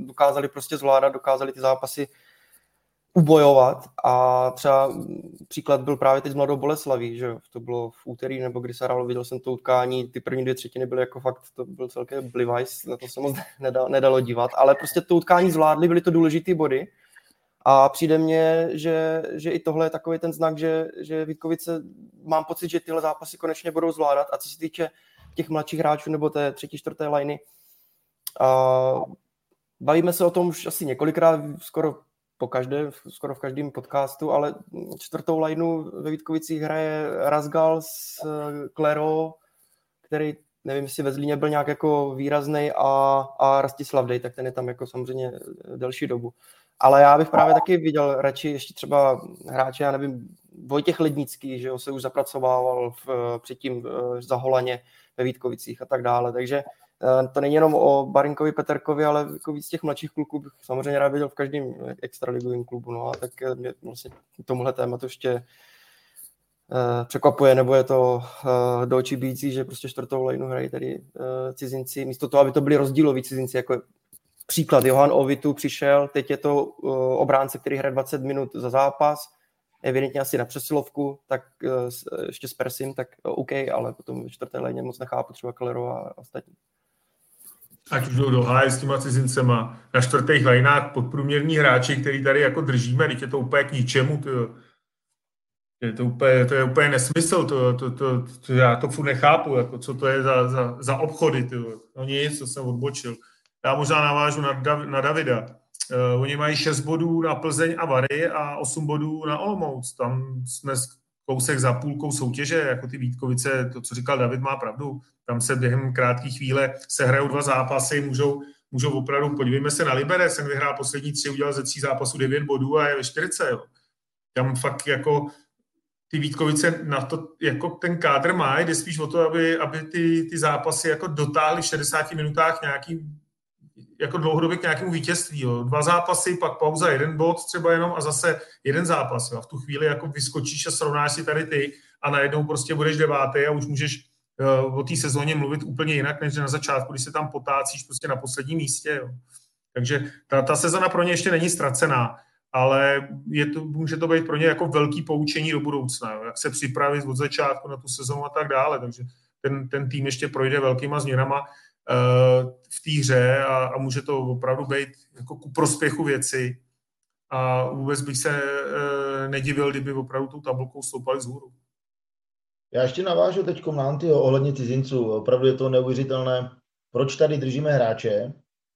dokázali prostě zvládat, dokázali ty zápasy ubojovat. A třeba příklad byl právě teď s Mladou Boleslaví, že to bylo v úterý nebo kdy se hrálo, viděl jsem to utkání, ty první dvě třetiny byly jako fakt, to byl celkem blivajs, na to se moc nedalo, nedalo dívat, ale prostě to utkání zvládli, byly to důležité body a přijde mně, že, že i tohle je takový ten znak, že, že Vítkovice, mám pocit, že tyhle zápasy konečně budou zvládat a co se týče těch mladších hráčů nebo té třetí, čtvrté liny, a bavíme se o tom už asi několikrát, skoro po každé, skoro v každém podcastu, ale čtvrtou lineu ve Vítkovicích hraje Razgal s Klero, který nevím, jestli ve Zlíně byl nějak jako výrazný a, a Rastislav Dej, tak ten je tam jako samozřejmě delší dobu. Ale já bych právě taky viděl radši ještě třeba hráče, já nevím, Vojtěch Lednický, že ho se už zapracovával v, předtím za Holaně ve Vítkovicích a tak dále. Takže Eh, to není jenom o Barinkovi, Peterkovi, ale jako víc těch mladších kluků bych samozřejmě rád viděl v každém extraligovém klubu. No a tak mě vlastně tomuhle tématu ještě překvapuje, nebo je to do očí bíjící, že prostě čtvrtou lineu hrají tady cizinci, místo toho, aby to byli rozdíloví cizinci, jako příklad Johan Ovitu přišel, teď je to uh, obránce, který hraje 20 minut za zápas, evidentně asi na přesilovku, tak uh, ještě s Persim, tak OK, ale potom v čtvrté léně moc nechápu třeba Kalero a ostatní. Ať už jdou do háje s těma cizincema, na čtvrtých lajnách podprůměrní hráči, který tady jako držíme, teď je to úplně k ničemu, to, je to úplně, to je úplně nesmysl, to, to, to, to, já to furt nechápu, jako co to je za, za, za obchody, to, no nic, co jsem odbočil. Já možná navážu na, Dav, na Davida. Uh, oni mají 6 bodů na Plzeň a Vary a 8 bodů na Olomouc. Tam jsme kousek za půlkou soutěže, jako ty Vítkovice, to, co říkal David, má pravdu. Tam se během krátké chvíle se hrajou dva zápasy, můžou, můžou opravdu, podívejme se na Libere, jsem vyhrál poslední tři, udělal ze tří zápasů 9 bodů a je ve 40. Jo. Tam fakt jako ty Vítkovice na to, jako ten kádr má, jde spíš o to, aby, aby ty, ty zápasy jako dotáhly v 60 minutách nějaký jako dlouhodobě k nějakému vítězství. Jo. Dva zápasy, pak pauza, jeden bod třeba jenom a zase jeden zápas. Jo. A v tu chvíli jako vyskočíš a srovnáš si tady ty a najednou prostě budeš devátý a už můžeš uh, o té sezóně mluvit úplně jinak, než na začátku, když se tam potácíš prostě na posledním místě. Jo. Takže ta, ta sezona pro ně ještě není ztracená, ale je to, může to být pro ně jako velký poučení do budoucna, jo. jak se připravit od začátku na tu sezonu a tak dále. Takže ten, ten tým ještě projde velkýma změnama v té hře a, a může to opravdu být jako ku prospěchu věci a vůbec bych se e, nedivil, kdyby opravdu tou tabulkou stoupali vzhůru. Já ještě navážu teď na Antyho ohledně cizinců. Opravdu je to neuvěřitelné. Proč tady držíme hráče,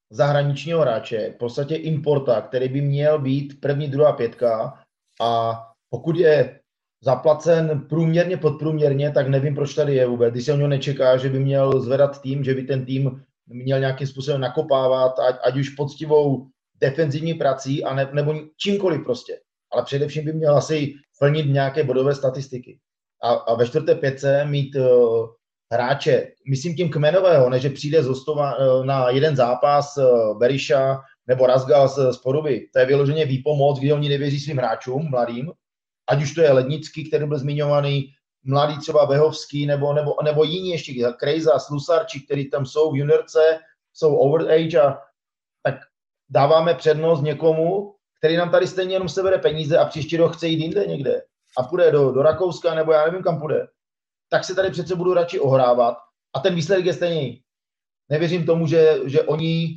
zahraničního hráče, v podstatě importa, který by měl být první, druhá pětka a pokud je zaplacen průměrně, podprůměrně, tak nevím, proč tady je vůbec. Když se o něho nečeká, že by měl zvedat tým, že by ten tým měl nějakým způsobem nakopávat, ať, ať už poctivou defenzivní prací, a ne, nebo čímkoliv prostě. Ale především by měl asi plnit nějaké bodové statistiky. A, a ve čtvrté pětce mít uh, hráče, myslím tím kmenového, než přijde z Ostova, uh, na jeden zápas uh, Beriša nebo Razgal z, z Poruby. To je vyloženě výpomoc, kdy oni nevěří svým hráčům, mladým, ať už to je Lednický, který byl zmiňovaný, mladý třeba Behovský, nebo, nebo, nebo jiní ještě, Krejza, Slusarči, který tam jsou v juniorce, jsou over age a tak dáváme přednost někomu, který nám tady stejně jenom sebere peníze a příští rok chce jít jinde někde. A půjde do, do Rakouska nebo já nevím kam půjde, tak se tady přece budu radši ohrávat. A ten výsledek je stejný. Nevěřím tomu, že, že oni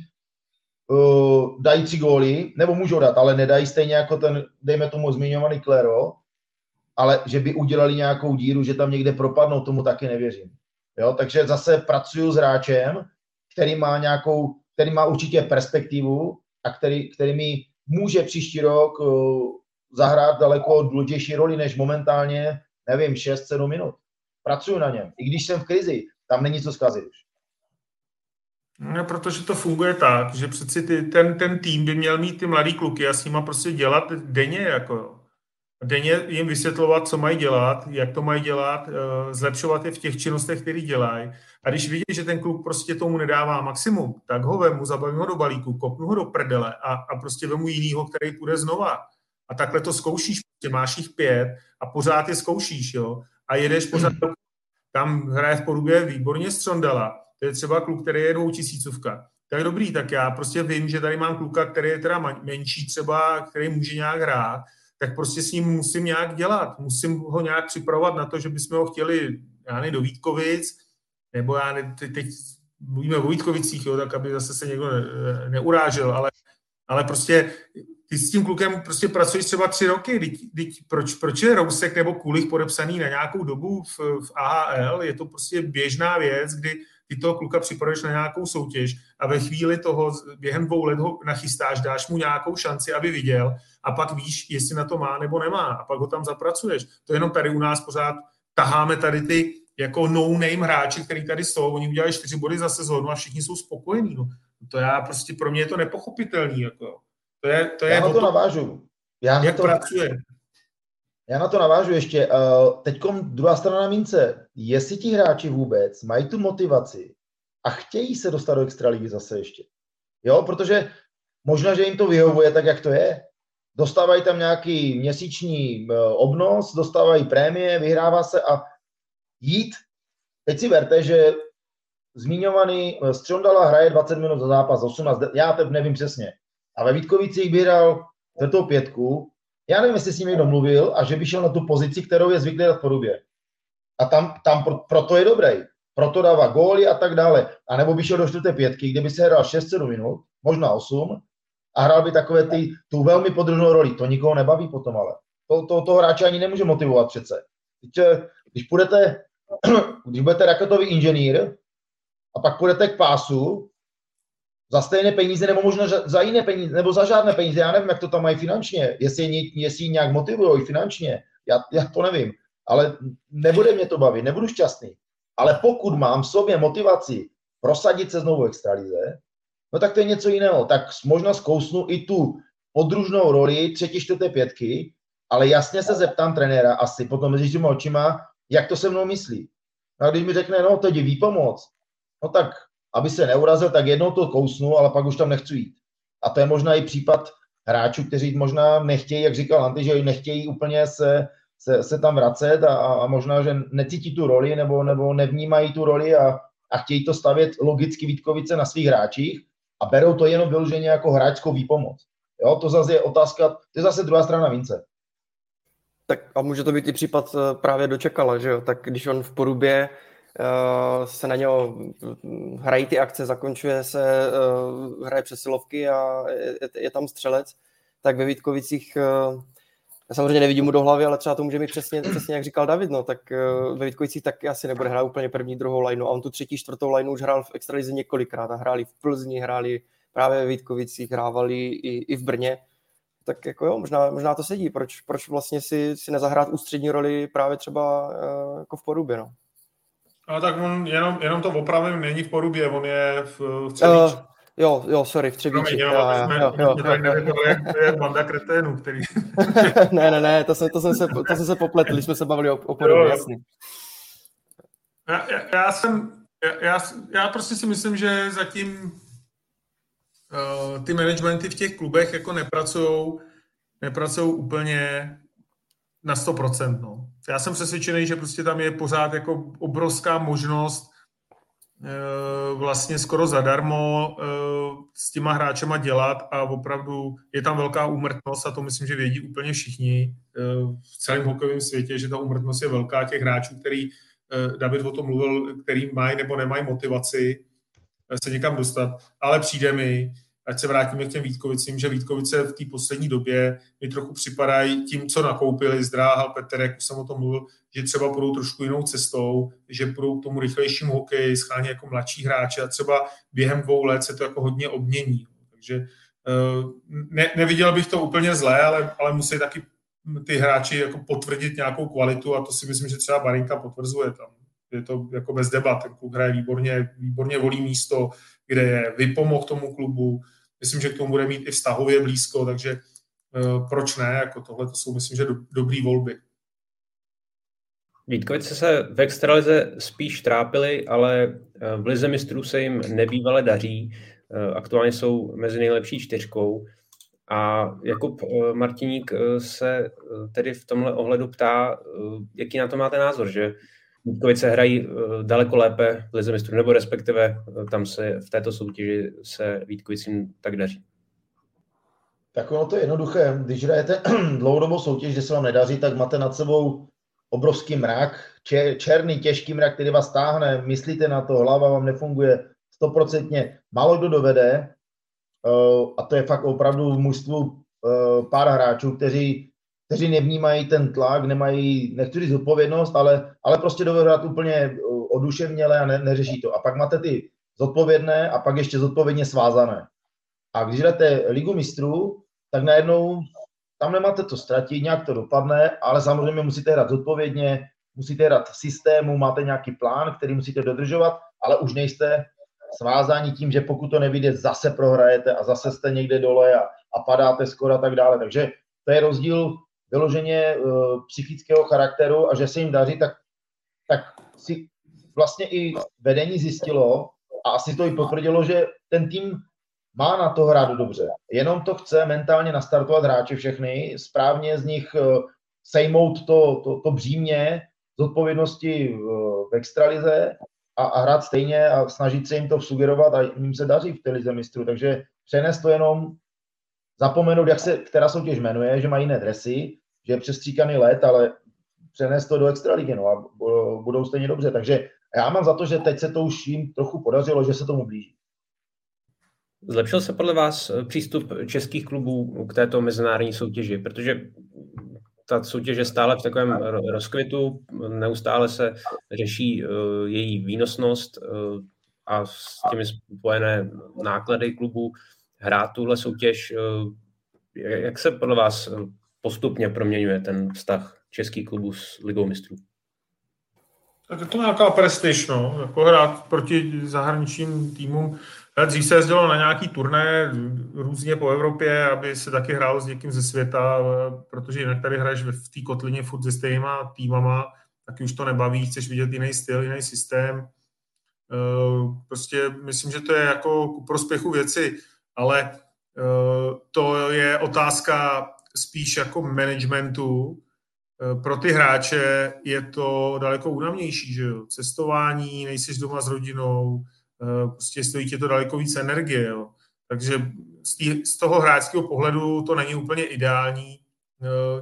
uh, dají tři góly, nebo můžou dát, ale nedají stejně jako ten, dejme tomu zmiňovaný Klero, ale že by udělali nějakou díru, že tam někde propadnou, tomu taky nevěřím. Jo, takže zase pracuju s hráčem, který má nějakou, který má určitě perspektivu a který, který mi může příští rok uh, zahrát daleko důležitější roli než momentálně, nevím, 6-7 minut. Pracuju na něm. I když jsem v krizi, tam není co zkazit už. No, protože to funguje tak, že přeci ty, ten, ten tým by měl mít ty mladý kluky a s nima prostě dělat denně, jako denně jim vysvětlovat, co mají dělat, jak to mají dělat, eh, zlepšovat je v těch činnostech, které dělají. A když vidí, že ten kluk prostě tomu nedává maximum, tak ho vemu, zabavím ho do balíku, kopnu ho do prdele a, a prostě vemu jinýho, který půjde znova. A takhle to zkoušíš, prostě máš jich pět a pořád je zkoušíš, jo. A jedeš pořád, tam hraje v podobě výborně Střondala, je třeba kluk, který je dvoutisícovka. Tak dobrý, tak já prostě vím, že tady mám kluka, který je teda menší třeba, který může nějak hrát, tak prostě s ním musím nějak dělat. Musím ho nějak připravovat na to, že bychom ho chtěli, já ne, do Vítkovic, nebo já ne, teď mluvíme o Vítkovicích, jo, tak aby zase se někdo ne, neurážel, ale, ale prostě ty s tím klukem prostě pracuješ třeba tři roky, teď, teď, proč, proč je Rousek nebo Kulich podepsaný na nějakou dobu v, v AHL, je to prostě běžná věc, kdy ty toho kluka připravuješ na nějakou soutěž a ve chvíli toho během dvou let ho nachystáš, dáš mu nějakou šanci, aby viděl a pak víš, jestli na to má nebo nemá a pak ho tam zapracuješ. To jenom tady u nás pořád taháme tady ty jako no-name hráči, který tady jsou, oni udělali čtyři body za sezónu a všichni jsou spokojení. No. To já prostě, pro mě je to nepochopitelný. Jako. To je, to je já na to, navážu. Já jak to, pracuje. Já na to navážu ještě. Teď druhá strana mince. Jestli ti hráči vůbec mají tu motivaci a chtějí se dostat do extraligy zase ještě. Jo, protože možná, že jim to vyhovuje tak, jak to je, dostávají tam nějaký měsíční eh, obnos, dostávají prémie, vyhrává se a jít. Teď si verte, že zmiňovaný eh, Střondala hraje 20 minut za zápas, 18, já teď nevím přesně. A ve Vítkovicích by hrál čtvrtou pětku, já nevím, jestli s ním někdo mluvil a že by šel na tu pozici, kterou je zvyklý v porubě. A tam, tam pro, proto je dobrý. Proto dává góly a tak dále. A nebo by šel do čtvrté pětky, kde by se hrál 6-7 minut, možná 8, a hrál by takové ty, tu velmi podružnou roli. To nikoho nebaví potom ale. To, to, toho hráče ani nemůže motivovat přece. Když, když půjdete, když budete raketový inženýr a pak půjdete k pásu za stejné peníze, nebo možná za jiné peníze, nebo za žádné peníze, já nevím, jak to tam mají finančně, jestli, jestli nějak motivují finančně, já, já to nevím, ale nebude mě to bavit, nebudu šťastný. Ale pokud mám v sobě motivaci prosadit se znovu extralize, no tak to je něco jiného. Tak možná zkousnu i tu podružnou roli třetí, čtvrté pětky, ale jasně se zeptám trenéra asi potom mezi těma očima, jak to se mnou myslí. No a když mi řekne, no to je výpomoc, no tak aby se neurazil, tak jednou to kousnu, ale pak už tam nechci jít. A to je možná i případ hráčů, kteří možná nechtějí, jak říkal Anty, že nechtějí úplně se, se, se tam vracet a, a možná, že necítí tu roli nebo, nebo nevnímají tu roli a, a chtějí to stavět logicky Vítkovice na svých hráčích a berou to jenom vyloženě jako hráčskou výpomoc. Jo, to zase je otázka, to je zase druhá strana mince. Tak a může to být i případ eh, právě dočekala, že jo? Tak když on v porubě se na něho hm, hrají ty akce, zakončuje se, uh, hraje přesilovky a je, je tam střelec, tak ve Vítkovicích uh, já samozřejmě nevidím mu do hlavy, ale třeba to může mít přesně, přesně jak říkal David, no, tak ve Vítkovicích tak asi nebude hrát úplně první, druhou lineu a on tu třetí, čtvrtou lineu už hrál v extralize několikrát a hráli v Plzni, hráli právě ve Vítkovicích, hrávali i, i v Brně, tak jako jo, možná, možná to sedí, proč, proč vlastně si, si nezahrát ústřední roli právě třeba jako v Porubě, no. A tak on jenom, jenom to opravím, není v Porubě, on je v, v Třebíči. Uh, Jo, jo, sorry, v Třebíči. jo, jo, jo, jo, jo, jak, jak banda kreténů, který... ne, ne, ne, to jsem, to jsem, se, to jsem se popletl, když jsme se bavili o, o podobě, jasný. Já, já, já jsem, já, já prostě si myslím, že zatím uh, ty managementy v těch klubech jako nepracují nepracují úplně na 100%. No. Já jsem přesvědčený, že prostě tam je pořád jako obrovská možnost Eh, vlastně skoro zadarmo eh, s těma hráčema dělat a opravdu je tam velká úmrtnost a to myslím, že vědí úplně všichni eh, v celém hokejovém světě, že ta úmrtnost je velká těch hráčů, který David o tom mluvil, který mají nebo nemají motivaci se někam dostat, ale přijde mi, ať se vrátíme k těm Vítkovicím, že Vítkovice v té poslední době mi trochu připadají tím, co nakoupili, zdráhal Petr, jak už jsem o tom mluvil, že třeba půjdou trošku jinou cestou, že půjdou k tomu rychlejšímu hokeji, schání jako mladší hráče a třeba během dvou let se to jako hodně obmění. Takže eh, ne, neviděl bych to úplně zlé, ale, ale musí taky ty hráči jako potvrdit nějakou kvalitu a to si myslím, že třeba Barinka potvrzuje tam. Je to jako bez debat, ten klub hraje výborně, výborně volí místo, kde je vypomohl tomu klubu, myslím, že k tomu bude mít i vztahově blízko, takže uh, proč ne, jako tohle to jsou, myslím, že do, dobrý volby. Vítkovice se v extralize spíš trápili, ale eh, v lize mistrů se jim nebývale daří. Eh, aktuálně jsou mezi nejlepší čtyřkou. A Jakub Martiník se tedy v tomhle ohledu ptá, jaký na to máte názor, že Vítkovice hrají eh, daleko lépe v Lize mistrů, nebo respektive eh, tam se v této soutěži se Vítkovicím tak daří. Tak ono to je jednoduché. Když hrajete dlouhodobou soutěž, kde se vám nedaří, tak máte nad sebou obrovský mrak, černý, těžký mrak, který vás táhne, myslíte na to, hlava vám nefunguje stoprocentně. Málo kdo dovede, eh, a to je fakt opravdu v mužstvu pár hráčů, kteří kteří nevnímají ten tlak, nemají, nechci zodpovědnost, ale, ale prostě dovedou úplně oduševněle a ne, neřeší to. A pak máte ty zodpovědné a pak ještě zodpovědně svázané. A když jdete ligu mistrů, tak najednou tam nemáte to ztratit, nějak to dopadne, ale samozřejmě musíte hrát zodpovědně, musíte hrát v systému, máte nějaký plán, který musíte dodržovat, ale už nejste svázáni tím, že pokud to nevíde, zase prohrajete a zase jste někde dole a, a padáte skoro a tak dále. Takže to je rozdíl vyloženě uh, psychického charakteru a že se jim daří, tak, tak si vlastně i vedení zjistilo a asi to i potvrdilo, že ten tým má na to hrát dobře. Jenom to chce mentálně nastartovat hráče všechny, správně z nich eh, sejmout to, to, to břímě z odpovědnosti v, v extralize a, a hrát stejně a snažit se jim to sugerovat a jim se daří v té lize mistrů. Takže přenést to jenom zapomenout, jak se která soutěž jmenuje, že mají jiné dresy, že je přestříkaný let, ale přenést to do extraligy no, a budou stejně dobře. Takže já mám za to, že teď se to už jim trochu podařilo, že se tomu blíží. Zlepšil se podle vás přístup českých klubů k této mezinárodní soutěži? Protože ta soutěž je stále v takovém rozkvětu, neustále se řeší uh, její výnosnost uh, a s těmi spojené náklady klubů hrát tuhle soutěž. Uh, jak se podle vás postupně proměňuje ten vztah českých klubů s ligou mistrů? Tak je to nějaká prestiž, no. Jako hrát proti zahraničním týmům. Dřív se jezdilo na nějaký turné různě po Evropě, aby se taky hrálo s někým ze světa, protože jinak tady hraješ v té kotlině furt se stejnýma týmama, taky už to nebaví, chceš vidět jiný styl, jiný systém. Eh, prostě myslím, že to je jako ku prospěchu věci, ale eh, to je otázka spíš jako managementu, Eh, pro ty hráče je to daleko únavnější, že jo? Cestování, nejsi doma s rodinou, eh, prostě stojí tě to daleko víc energie, jo? Takže z, toho hráčského pohledu to není úplně ideální,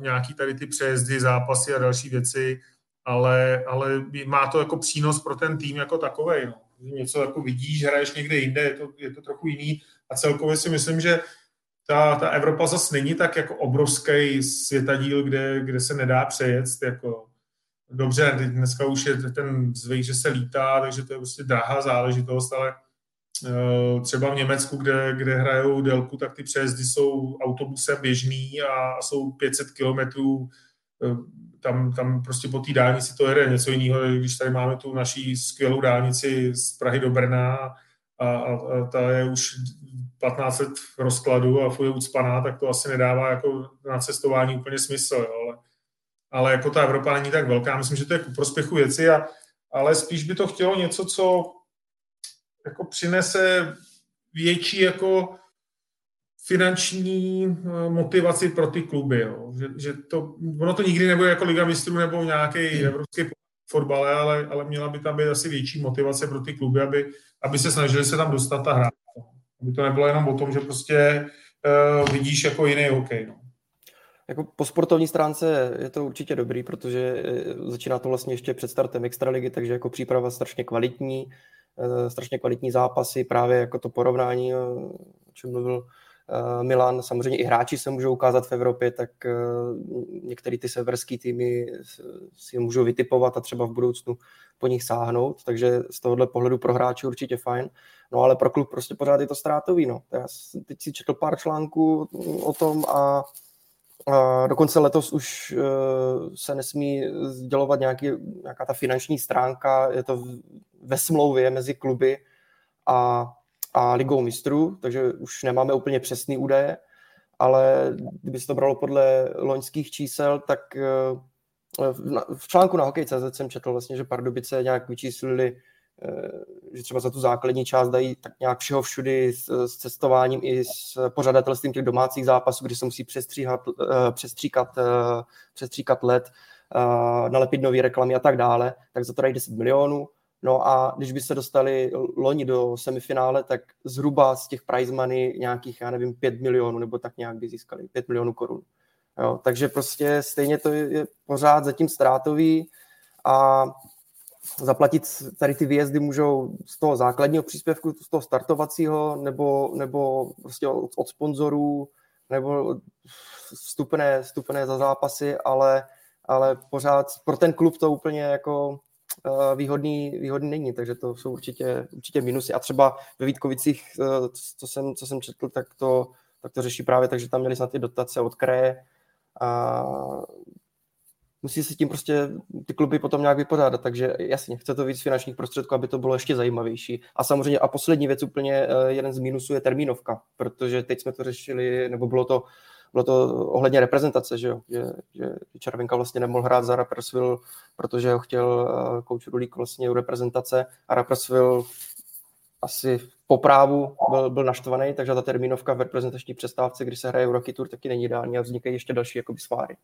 nějaký tady ty přejezdy, zápasy a další věci, ale, ale má to jako přínos pro ten tým jako takový. No. Něco jako vidíš, hraješ někde jinde, je to, je to trochu jiný a celkově si myslím, že ta, ta Evropa zase není tak jako obrovský světadíl, kde, kde se nedá přejet. Jako, dobře, dneska už je ten zvyk, že se lítá, takže to je prostě drahá záležitost, ale uh, třeba v Německu, kde, kde hrajou délku, tak ty přejezdy jsou autobusem běžný a, a jsou 500 kilometrů uh, tam, tam prostě po té dálnici to jede něco jiného, když tady máme tu naší skvělou dálnici z Prahy do Brna a, a, a ta je už 15 let v rozkladu a furt ucpaná, tak to asi nedává jako na cestování úplně smysl, jo, ale, ale jako ta Evropa není tak velká, myslím, že to je ku prospěchu věci, a, ale spíš by to chtělo něco, co jako přinese větší jako finanční eh, motivaci pro ty kluby. Jo. Že, že to, ono to nikdy nebude jako Liga mistrů nebo nějaký hmm. evropský fotbal, ale, ale měla by tam být asi větší motivace pro ty kluby, aby, aby se snažili se tam dostat a hrát. Aby to nebylo jenom o tom, že prostě uh, vidíš jako jiný hokej. No. Jako po sportovní stránce je to určitě dobrý, protože eh, začíná to vlastně ještě před startem extraligy, takže jako příprava strašně kvalitní, eh, strašně kvalitní zápasy, právě jako to porovnání, o čem mluvil Milan, samozřejmě i hráči se můžou ukázat v Evropě, tak některé ty severské týmy si je můžou vytipovat a třeba v budoucnu po nich sáhnout, takže z tohohle pohledu pro hráče určitě fajn. No ale pro klub prostě pořád je to ztrátový. No. Já teď si četl pár článků o tom a, a dokonce letos už uh, se nesmí sdělovat nějaký, nějaká ta finanční stránka, je to ve smlouvě mezi kluby a, a ligou mistrů, takže už nemáme úplně přesný údaje, ale kdyby se to bralo podle loňských čísel, tak uh, v článku na Hokej.cz jsem četl vlastně, že Pardubice nějak vyčíslili že třeba za tu základní část dají tak nějak všeho všudy s, s cestováním i s pořadatelstvím těch domácích zápasů, kdy se musí přestříhat, eh, přestříkat, eh, přestříkat let, nalepit nové reklamy a tak dále, tak za to dají 10 milionů. No a když by se dostali loni do semifinále, tak zhruba z těch prize money nějakých, já nevím, 5 milionů, nebo tak nějak by získali 5 milionů korun. Jo, takže prostě stejně to je pořád zatím ztrátový a zaplatit tady ty výjezdy můžou z toho základního příspěvku, z toho startovacího, nebo, nebo prostě od, od sponzorů, nebo vstupné, vstupné za zápasy, ale, ale pořád pro ten klub to úplně jako eh, výhodný, výhodný není, takže to jsou určitě, určitě minusy. A třeba ve Vítkovicích, eh, co jsem, co jsem četl, tak to, tak to řeší právě tak, že tam měli snad ty dotace od kraje a musí se tím prostě ty kluby potom nějak vypořádat, takže jasně, chce to víc finančních prostředků, aby to bylo ještě zajímavější. A samozřejmě a poslední věc úplně, eh, jeden z mínusů je termínovka, protože teď jsme to řešili, nebo bylo to, bylo to ohledně reprezentace, že, jo? že, že Červenka vlastně nemohl hrát za Rapperswil, protože ho chtěl uh, coach Rulík vlastně u reprezentace a Rapperswil asi po právu byl, byl naštvaný, takže ta termínovka v reprezentační přestávce, kdy se hraje Rocky Tour, taky není ideální a vznikají ještě další jakoby sváry.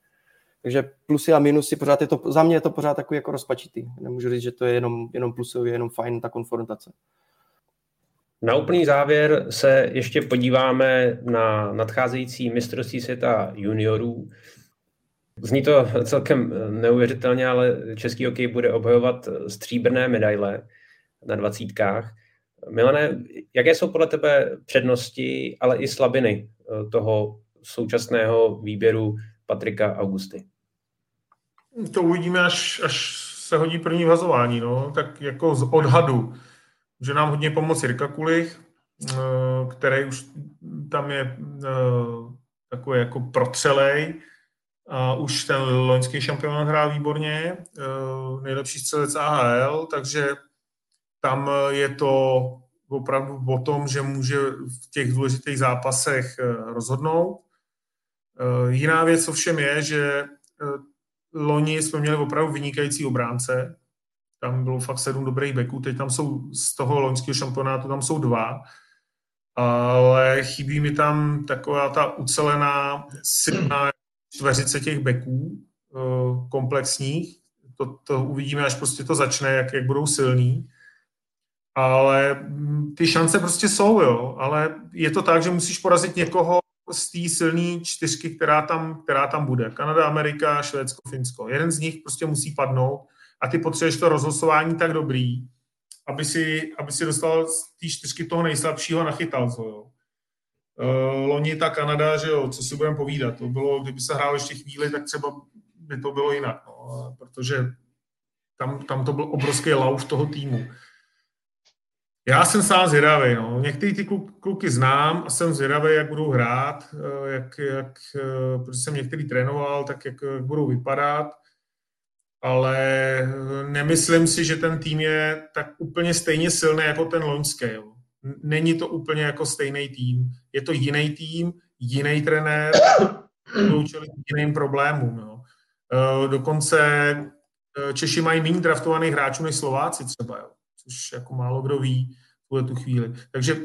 Takže plusy a minusy, pořád je to, za mě je to pořád takový jako rozpačitý. Nemůžu říct, že to je jenom, jenom plusově, jenom fajn ta konfrontace. Na úplný závěr se ještě podíváme na nadcházející mistrovství světa juniorů. Zní to celkem neuvěřitelně, ale český hokej bude obhajovat stříbrné medaile na dvacítkách. Milane, jaké jsou podle tebe přednosti, ale i slabiny toho současného výběru Patrika Augusty? To uvidíme, až, až se hodí první vazování. No. Tak jako z odhadu Může nám hodně pomoct Jirka Kulich, eh, který už tam je eh, takový jako protřelej. A už ten loňský šampionát hrál výborně, eh, nejlepší střelec AHL, takže tam je to opravdu o tom, že může v těch důležitých zápasech rozhodnout. Jiná věc ovšem je, že loni jsme měli opravdu vynikající obránce, tam bylo fakt sedm dobrých beků, teď tam jsou z toho loňského šampionátu, tam jsou dva, ale chybí mi tam taková ta ucelená silná čtveřice těch beků eh, komplexních. To, to uvidíme, až prostě to začne, jak, jak budou silní. Ale mm, ty šance prostě jsou, jo. Ale je to tak, že musíš porazit někoho z té silné čtyřky, která tam, která tam bude. Kanada, Amerika, Švédsko, Finsko. Jeden z nich prostě musí padnout a ty potřebuješ to rozhlasování tak dobrý, aby si, aby si dostal z té čtyřky toho nejslabšího nachytal. Co, jo. Uh, loni ta Kanada, že jo, co si budeme povídat, to bylo, kdyby se hrálo ještě chvíli, tak třeba by to bylo jinak, no, protože tam, tam to byl obrovský lauf toho týmu. Já jsem sám zvědavý. No. Některý ty kluky znám a jsem zvědavý, jak budou hrát, eh, jak, jak, eh, protože jsem některý trénoval, tak jak, jak budou vypadat ale eh, nemyslím si, že ten tým je tak úplně stejně silný jako ten loňský. Není to úplně jako stejný tým. Je to jiný tým, jiný trenér, čili jiným problémům. Jo. Dokonce Češi mají méně draftovaných hráčů než Slováci třeba, jo. Což jako málo kdo ví v tu chvíli. Takže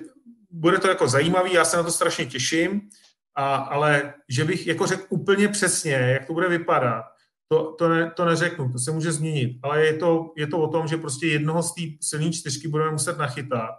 bude to jako zajímavý, já se na to strašně těším, a, ale že bych jako řekl úplně přesně, jak to bude vypadat, to, to, ne, to neřeknu, to se může změnit, ale je to, je to o tom, že prostě jednoho z té silné čtyřky budeme muset nachytat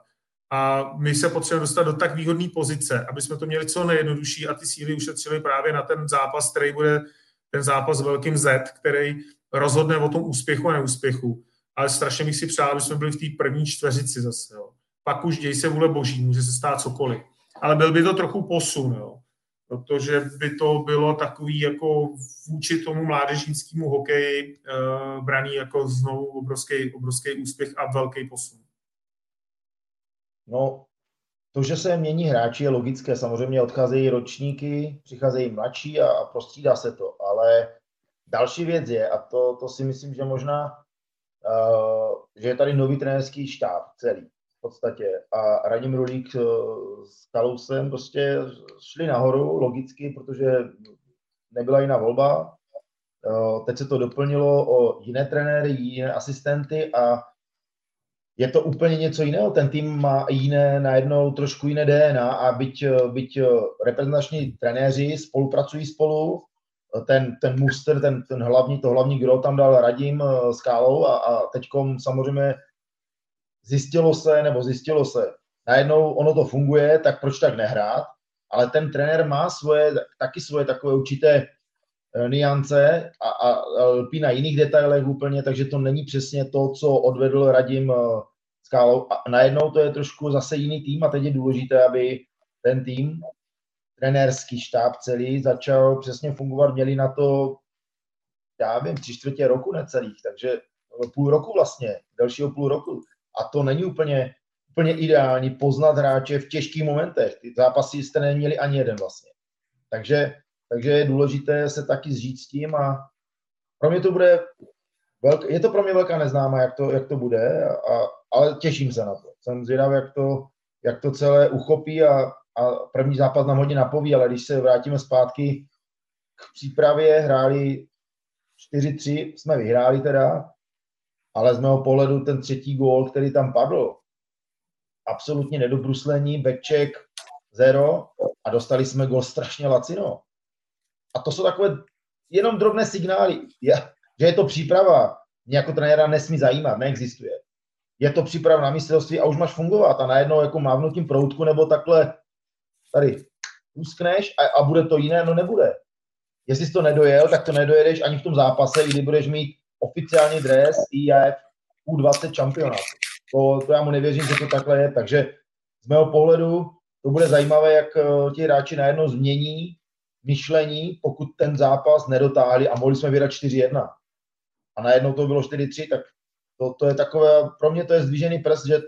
a my se potřebujeme dostat do tak výhodné pozice, aby jsme to měli co nejjednodušší a ty síly ušetřili právě na ten zápas, který bude ten zápas velkým Z, který rozhodne o tom úspěchu a neúspěchu. Ale strašně bych si přál, aby jsme byli v té první čtveřici zase. Jo. Pak už děj se vůle boží, může se stát cokoliv. Ale byl by to trochu posun. Jo protože by to bylo takový jako vůči tomu mládežnickému hokeji uh, braný jako znovu obrovský, obrovský úspěch a velký posun. No, to, že se mění hráči, je logické. Samozřejmě odcházejí ročníky, přicházejí mladší a, a prostřídá se to. Ale další věc je, a to, to si myslím, že možná, že je tady nový trenérský štáb celý podstatě. A Radim Rulík eh, s Kalousem prostě šli nahoru logicky, protože nebyla jiná volba. Eh, teď se to doplnilo o jiné trenéry, jiné asistenty a je to úplně něco jiného. Ten tým má jiné, najednou trošku jiné DNA a byť, eh, byť reprezentační trenéři spolupracují spolu, ten, ten muster, ten, ten hlavní, to hlavní gro tam dal Radim s Kálou a, a teďkom samozřejmě zjistilo se, nebo zjistilo se, najednou ono to funguje, tak proč tak nehrát, ale ten trenér má svoje, taky svoje takové určité eh, niance a, a, a lpí na jiných detailech úplně, takže to není přesně to, co odvedl Radim eh, Skálou. A najednou to je trošku zase jiný tým a teď je důležité, aby ten tým, trenérský štáb celý, začal přesně fungovat. Měli na to, já vím, tři čtvrtě roku necelých, takže půl roku vlastně, dalšího půl roku a to není úplně, úplně ideální poznat hráče v těžkých momentech. Ty zápasy jste neměli ani jeden vlastně. Takže, takže je důležité se taky zžít s tím a pro mě to bude velk, je to pro mě velká neznáma, jak to, jak to bude, a, ale těším se na to. Jsem zvědavý, jak to, jak to celé uchopí a, a první zápas nám hodně napoví, ale když se vrátíme zpátky k přípravě, hráli 4-3, jsme vyhráli teda, ale z mého pohledu ten třetí gól, který tam padl, absolutně nedobruslení, backcheck, zero a dostali jsme gol strašně lacino. A to jsou takové jenom drobné signály, že je to příprava, mě jako trenéra nesmí zajímat, neexistuje. Je to příprava na mistrovství a už máš fungovat a najednou jako mávnutím proutku nebo takhle tady uskneš a, a bude to jiné, no nebude. Jestli jsi to nedojel, tak to nedojedeš ani v tom zápase, kdy budeš mít oficiální dres IAF U20 šampionátu. To, to já mu nevěřím, že to takhle je, takže z mého pohledu to bude zajímavé, jak eh, ti hráči najednou změní myšlení, pokud ten zápas nedotáhli a mohli jsme vyhrát 4-1. A najednou to bylo 4-3, tak to, to je takové, pro mě to je zdvížený prst, že,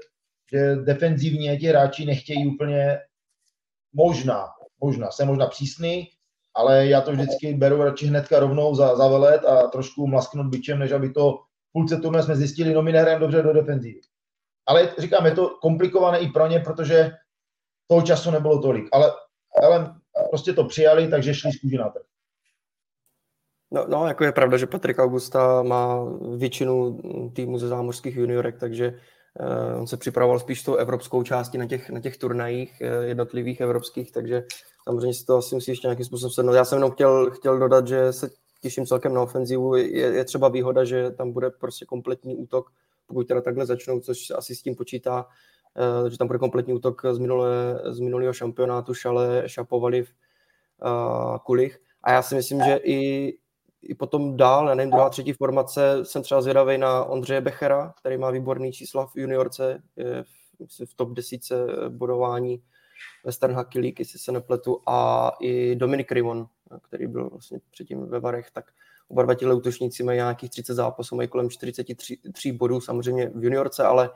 že defenzivně ti hráči nechtějí úplně možná, možná, jsem možná přísný, ale já to vždycky beru radši hnedka rovnou za, za velet a trošku mlasknout byčem, než aby to půlce turné jsme zjistili, no my dobře do defenzivy. Ale říkám, je to komplikované i pro ně, protože toho času nebylo tolik. Ale, ale prostě to přijali, takže šli z na trh. No, no, jako je pravda, že Patrik Augusta má většinu týmu ze zámořských juniorek, takže on se připravoval spíš tou evropskou částí na těch, na těch turnajích uh, jednotlivých evropských, takže samozřejmě si to asi musí ještě nějakým způsobem sednout. Já jsem jenom chtěl, chtěl dodat, že se těším celkem na ofenzivu. Je, je třeba výhoda, že tam bude prostě kompletní útok, pokud teda takhle začnou, což asi s tím počítá, uh, že tam bude kompletní útok z, minulé, z minulého šampionátu Šale, Šapovali, uh, Kulich. A já si myslím, že i i potom dál, já nevím, druhá, třetí formace, jsem třeba zvědavý na Ondřeje Bechera, který má výborný čísla v juniorce, je v, v top desíce bodování Western Hockey League, jestli se nepletu, a i Dominik Rivon, který byl vlastně předtím ve Varech, tak oba dva útočníci mají nějakých 30 zápasů, mají kolem 43 bodů samozřejmě v juniorce, ale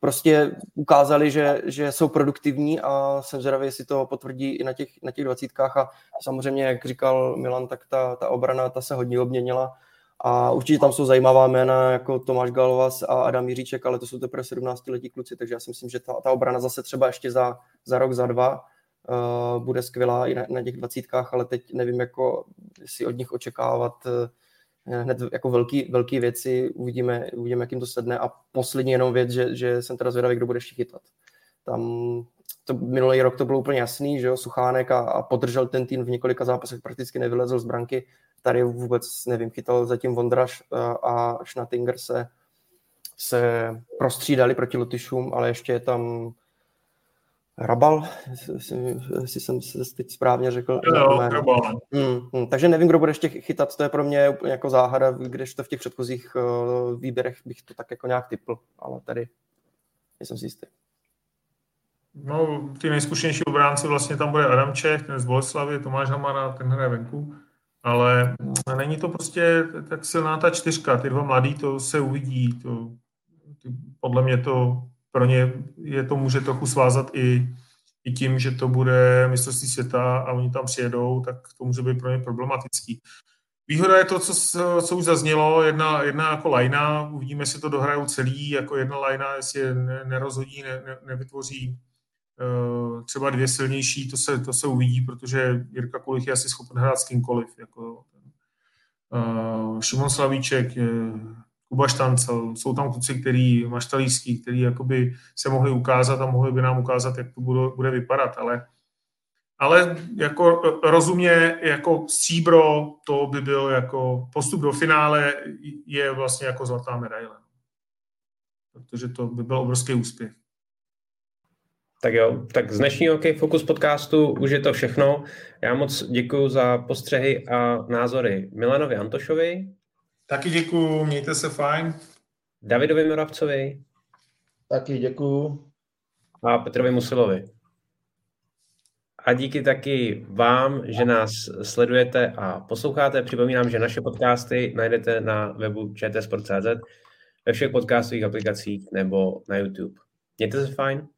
prostě ukázali, že, že jsou produktivní a jsem zvědavý, jestli to potvrdí i na těch, na těch dvacítkách. A samozřejmě, jak říkal Milan, tak ta, ta obrana ta se hodně obměnila. A určitě tam jsou zajímavá jména jako Tomáš Galovas a Adam Jiříček, ale to jsou teprve 17 letí kluci, takže já si myslím, že ta, ta obrana zase třeba ještě za, za rok, za dva uh, bude skvělá i na, na těch dvacítkách, ale teď nevím, jako, jestli od nich očekávat uh, hned jako velký, velký věci, uvidíme, uvidíme, jak jim to sedne a poslední jenom věc, že, že jsem teda zvědavý, kdo bude ještě chytat. Tam to minulý rok to bylo úplně jasný, že jo, Suchánek a, a podržel ten tým v několika zápasech, prakticky nevylezl z branky, tady vůbec nevím, chytal zatím Vondraš a, a Schnattinger se, se prostřídali proti Lotyšům, ale ještě je tam Rabal, jestli jsem se teď správně řekl. Jo, Rabal. Hmm, hmm, takže nevím, kdo bude ještě chytat, to je pro mě úplně jako záhada, když to v těch předchozích uh, výběrech bych to tak jako nějak typl, ale tady nejsem si jistý. No, ty nejzkušenější obránci vlastně tam bude Adam Čech, ten z Boleslavy, Tomáš Hamara, ten hraje venku, ale není to prostě tak silná ta čtyřka, ty dva mladí, to se uvidí, to, podle mě to pro ně je to může trochu svázat i, i tím, že to bude mistrovství světa a oni tam přijedou, tak to může být pro ně problematický. Výhoda je to, co, co už zaznělo, jedna, jedna jako lajna, uvidíme, jestli to dohrajou celý, jako jedna lajna, jestli je nerozhodí, ne, ne, nevytvoří uh, třeba dvě silnější, to se, to se uvidí, protože Jirka Kulich je asi schopen hrát s kýmkoliv. Jako, uh, Šimon Slavíček, je, Kuba Štancel, jsou tam kluci, který, Maštalíský, který jakoby se mohli ukázat a mohli by nám ukázat, jak to bude, bude vypadat, ale ale jako rozumně, jako stříbro, to by byl jako postup do finále je vlastně jako zlatá medaile. Protože to by byl obrovský úspěch. Tak jo, tak z dnešního OK Focus podcastu už je to všechno. Já moc děkuji za postřehy a názory Milanovi Antošovi. Taky děkuju, mějte se fajn. Davidovi Moravcovi. Taky děkuju. A Petrovi Musilovi. A díky taky vám, že nás sledujete a posloucháte. Připomínám, že naše podcasty najdete na webu čtsport.cz, ve všech podcastových aplikacích nebo na YouTube. Mějte se fajn.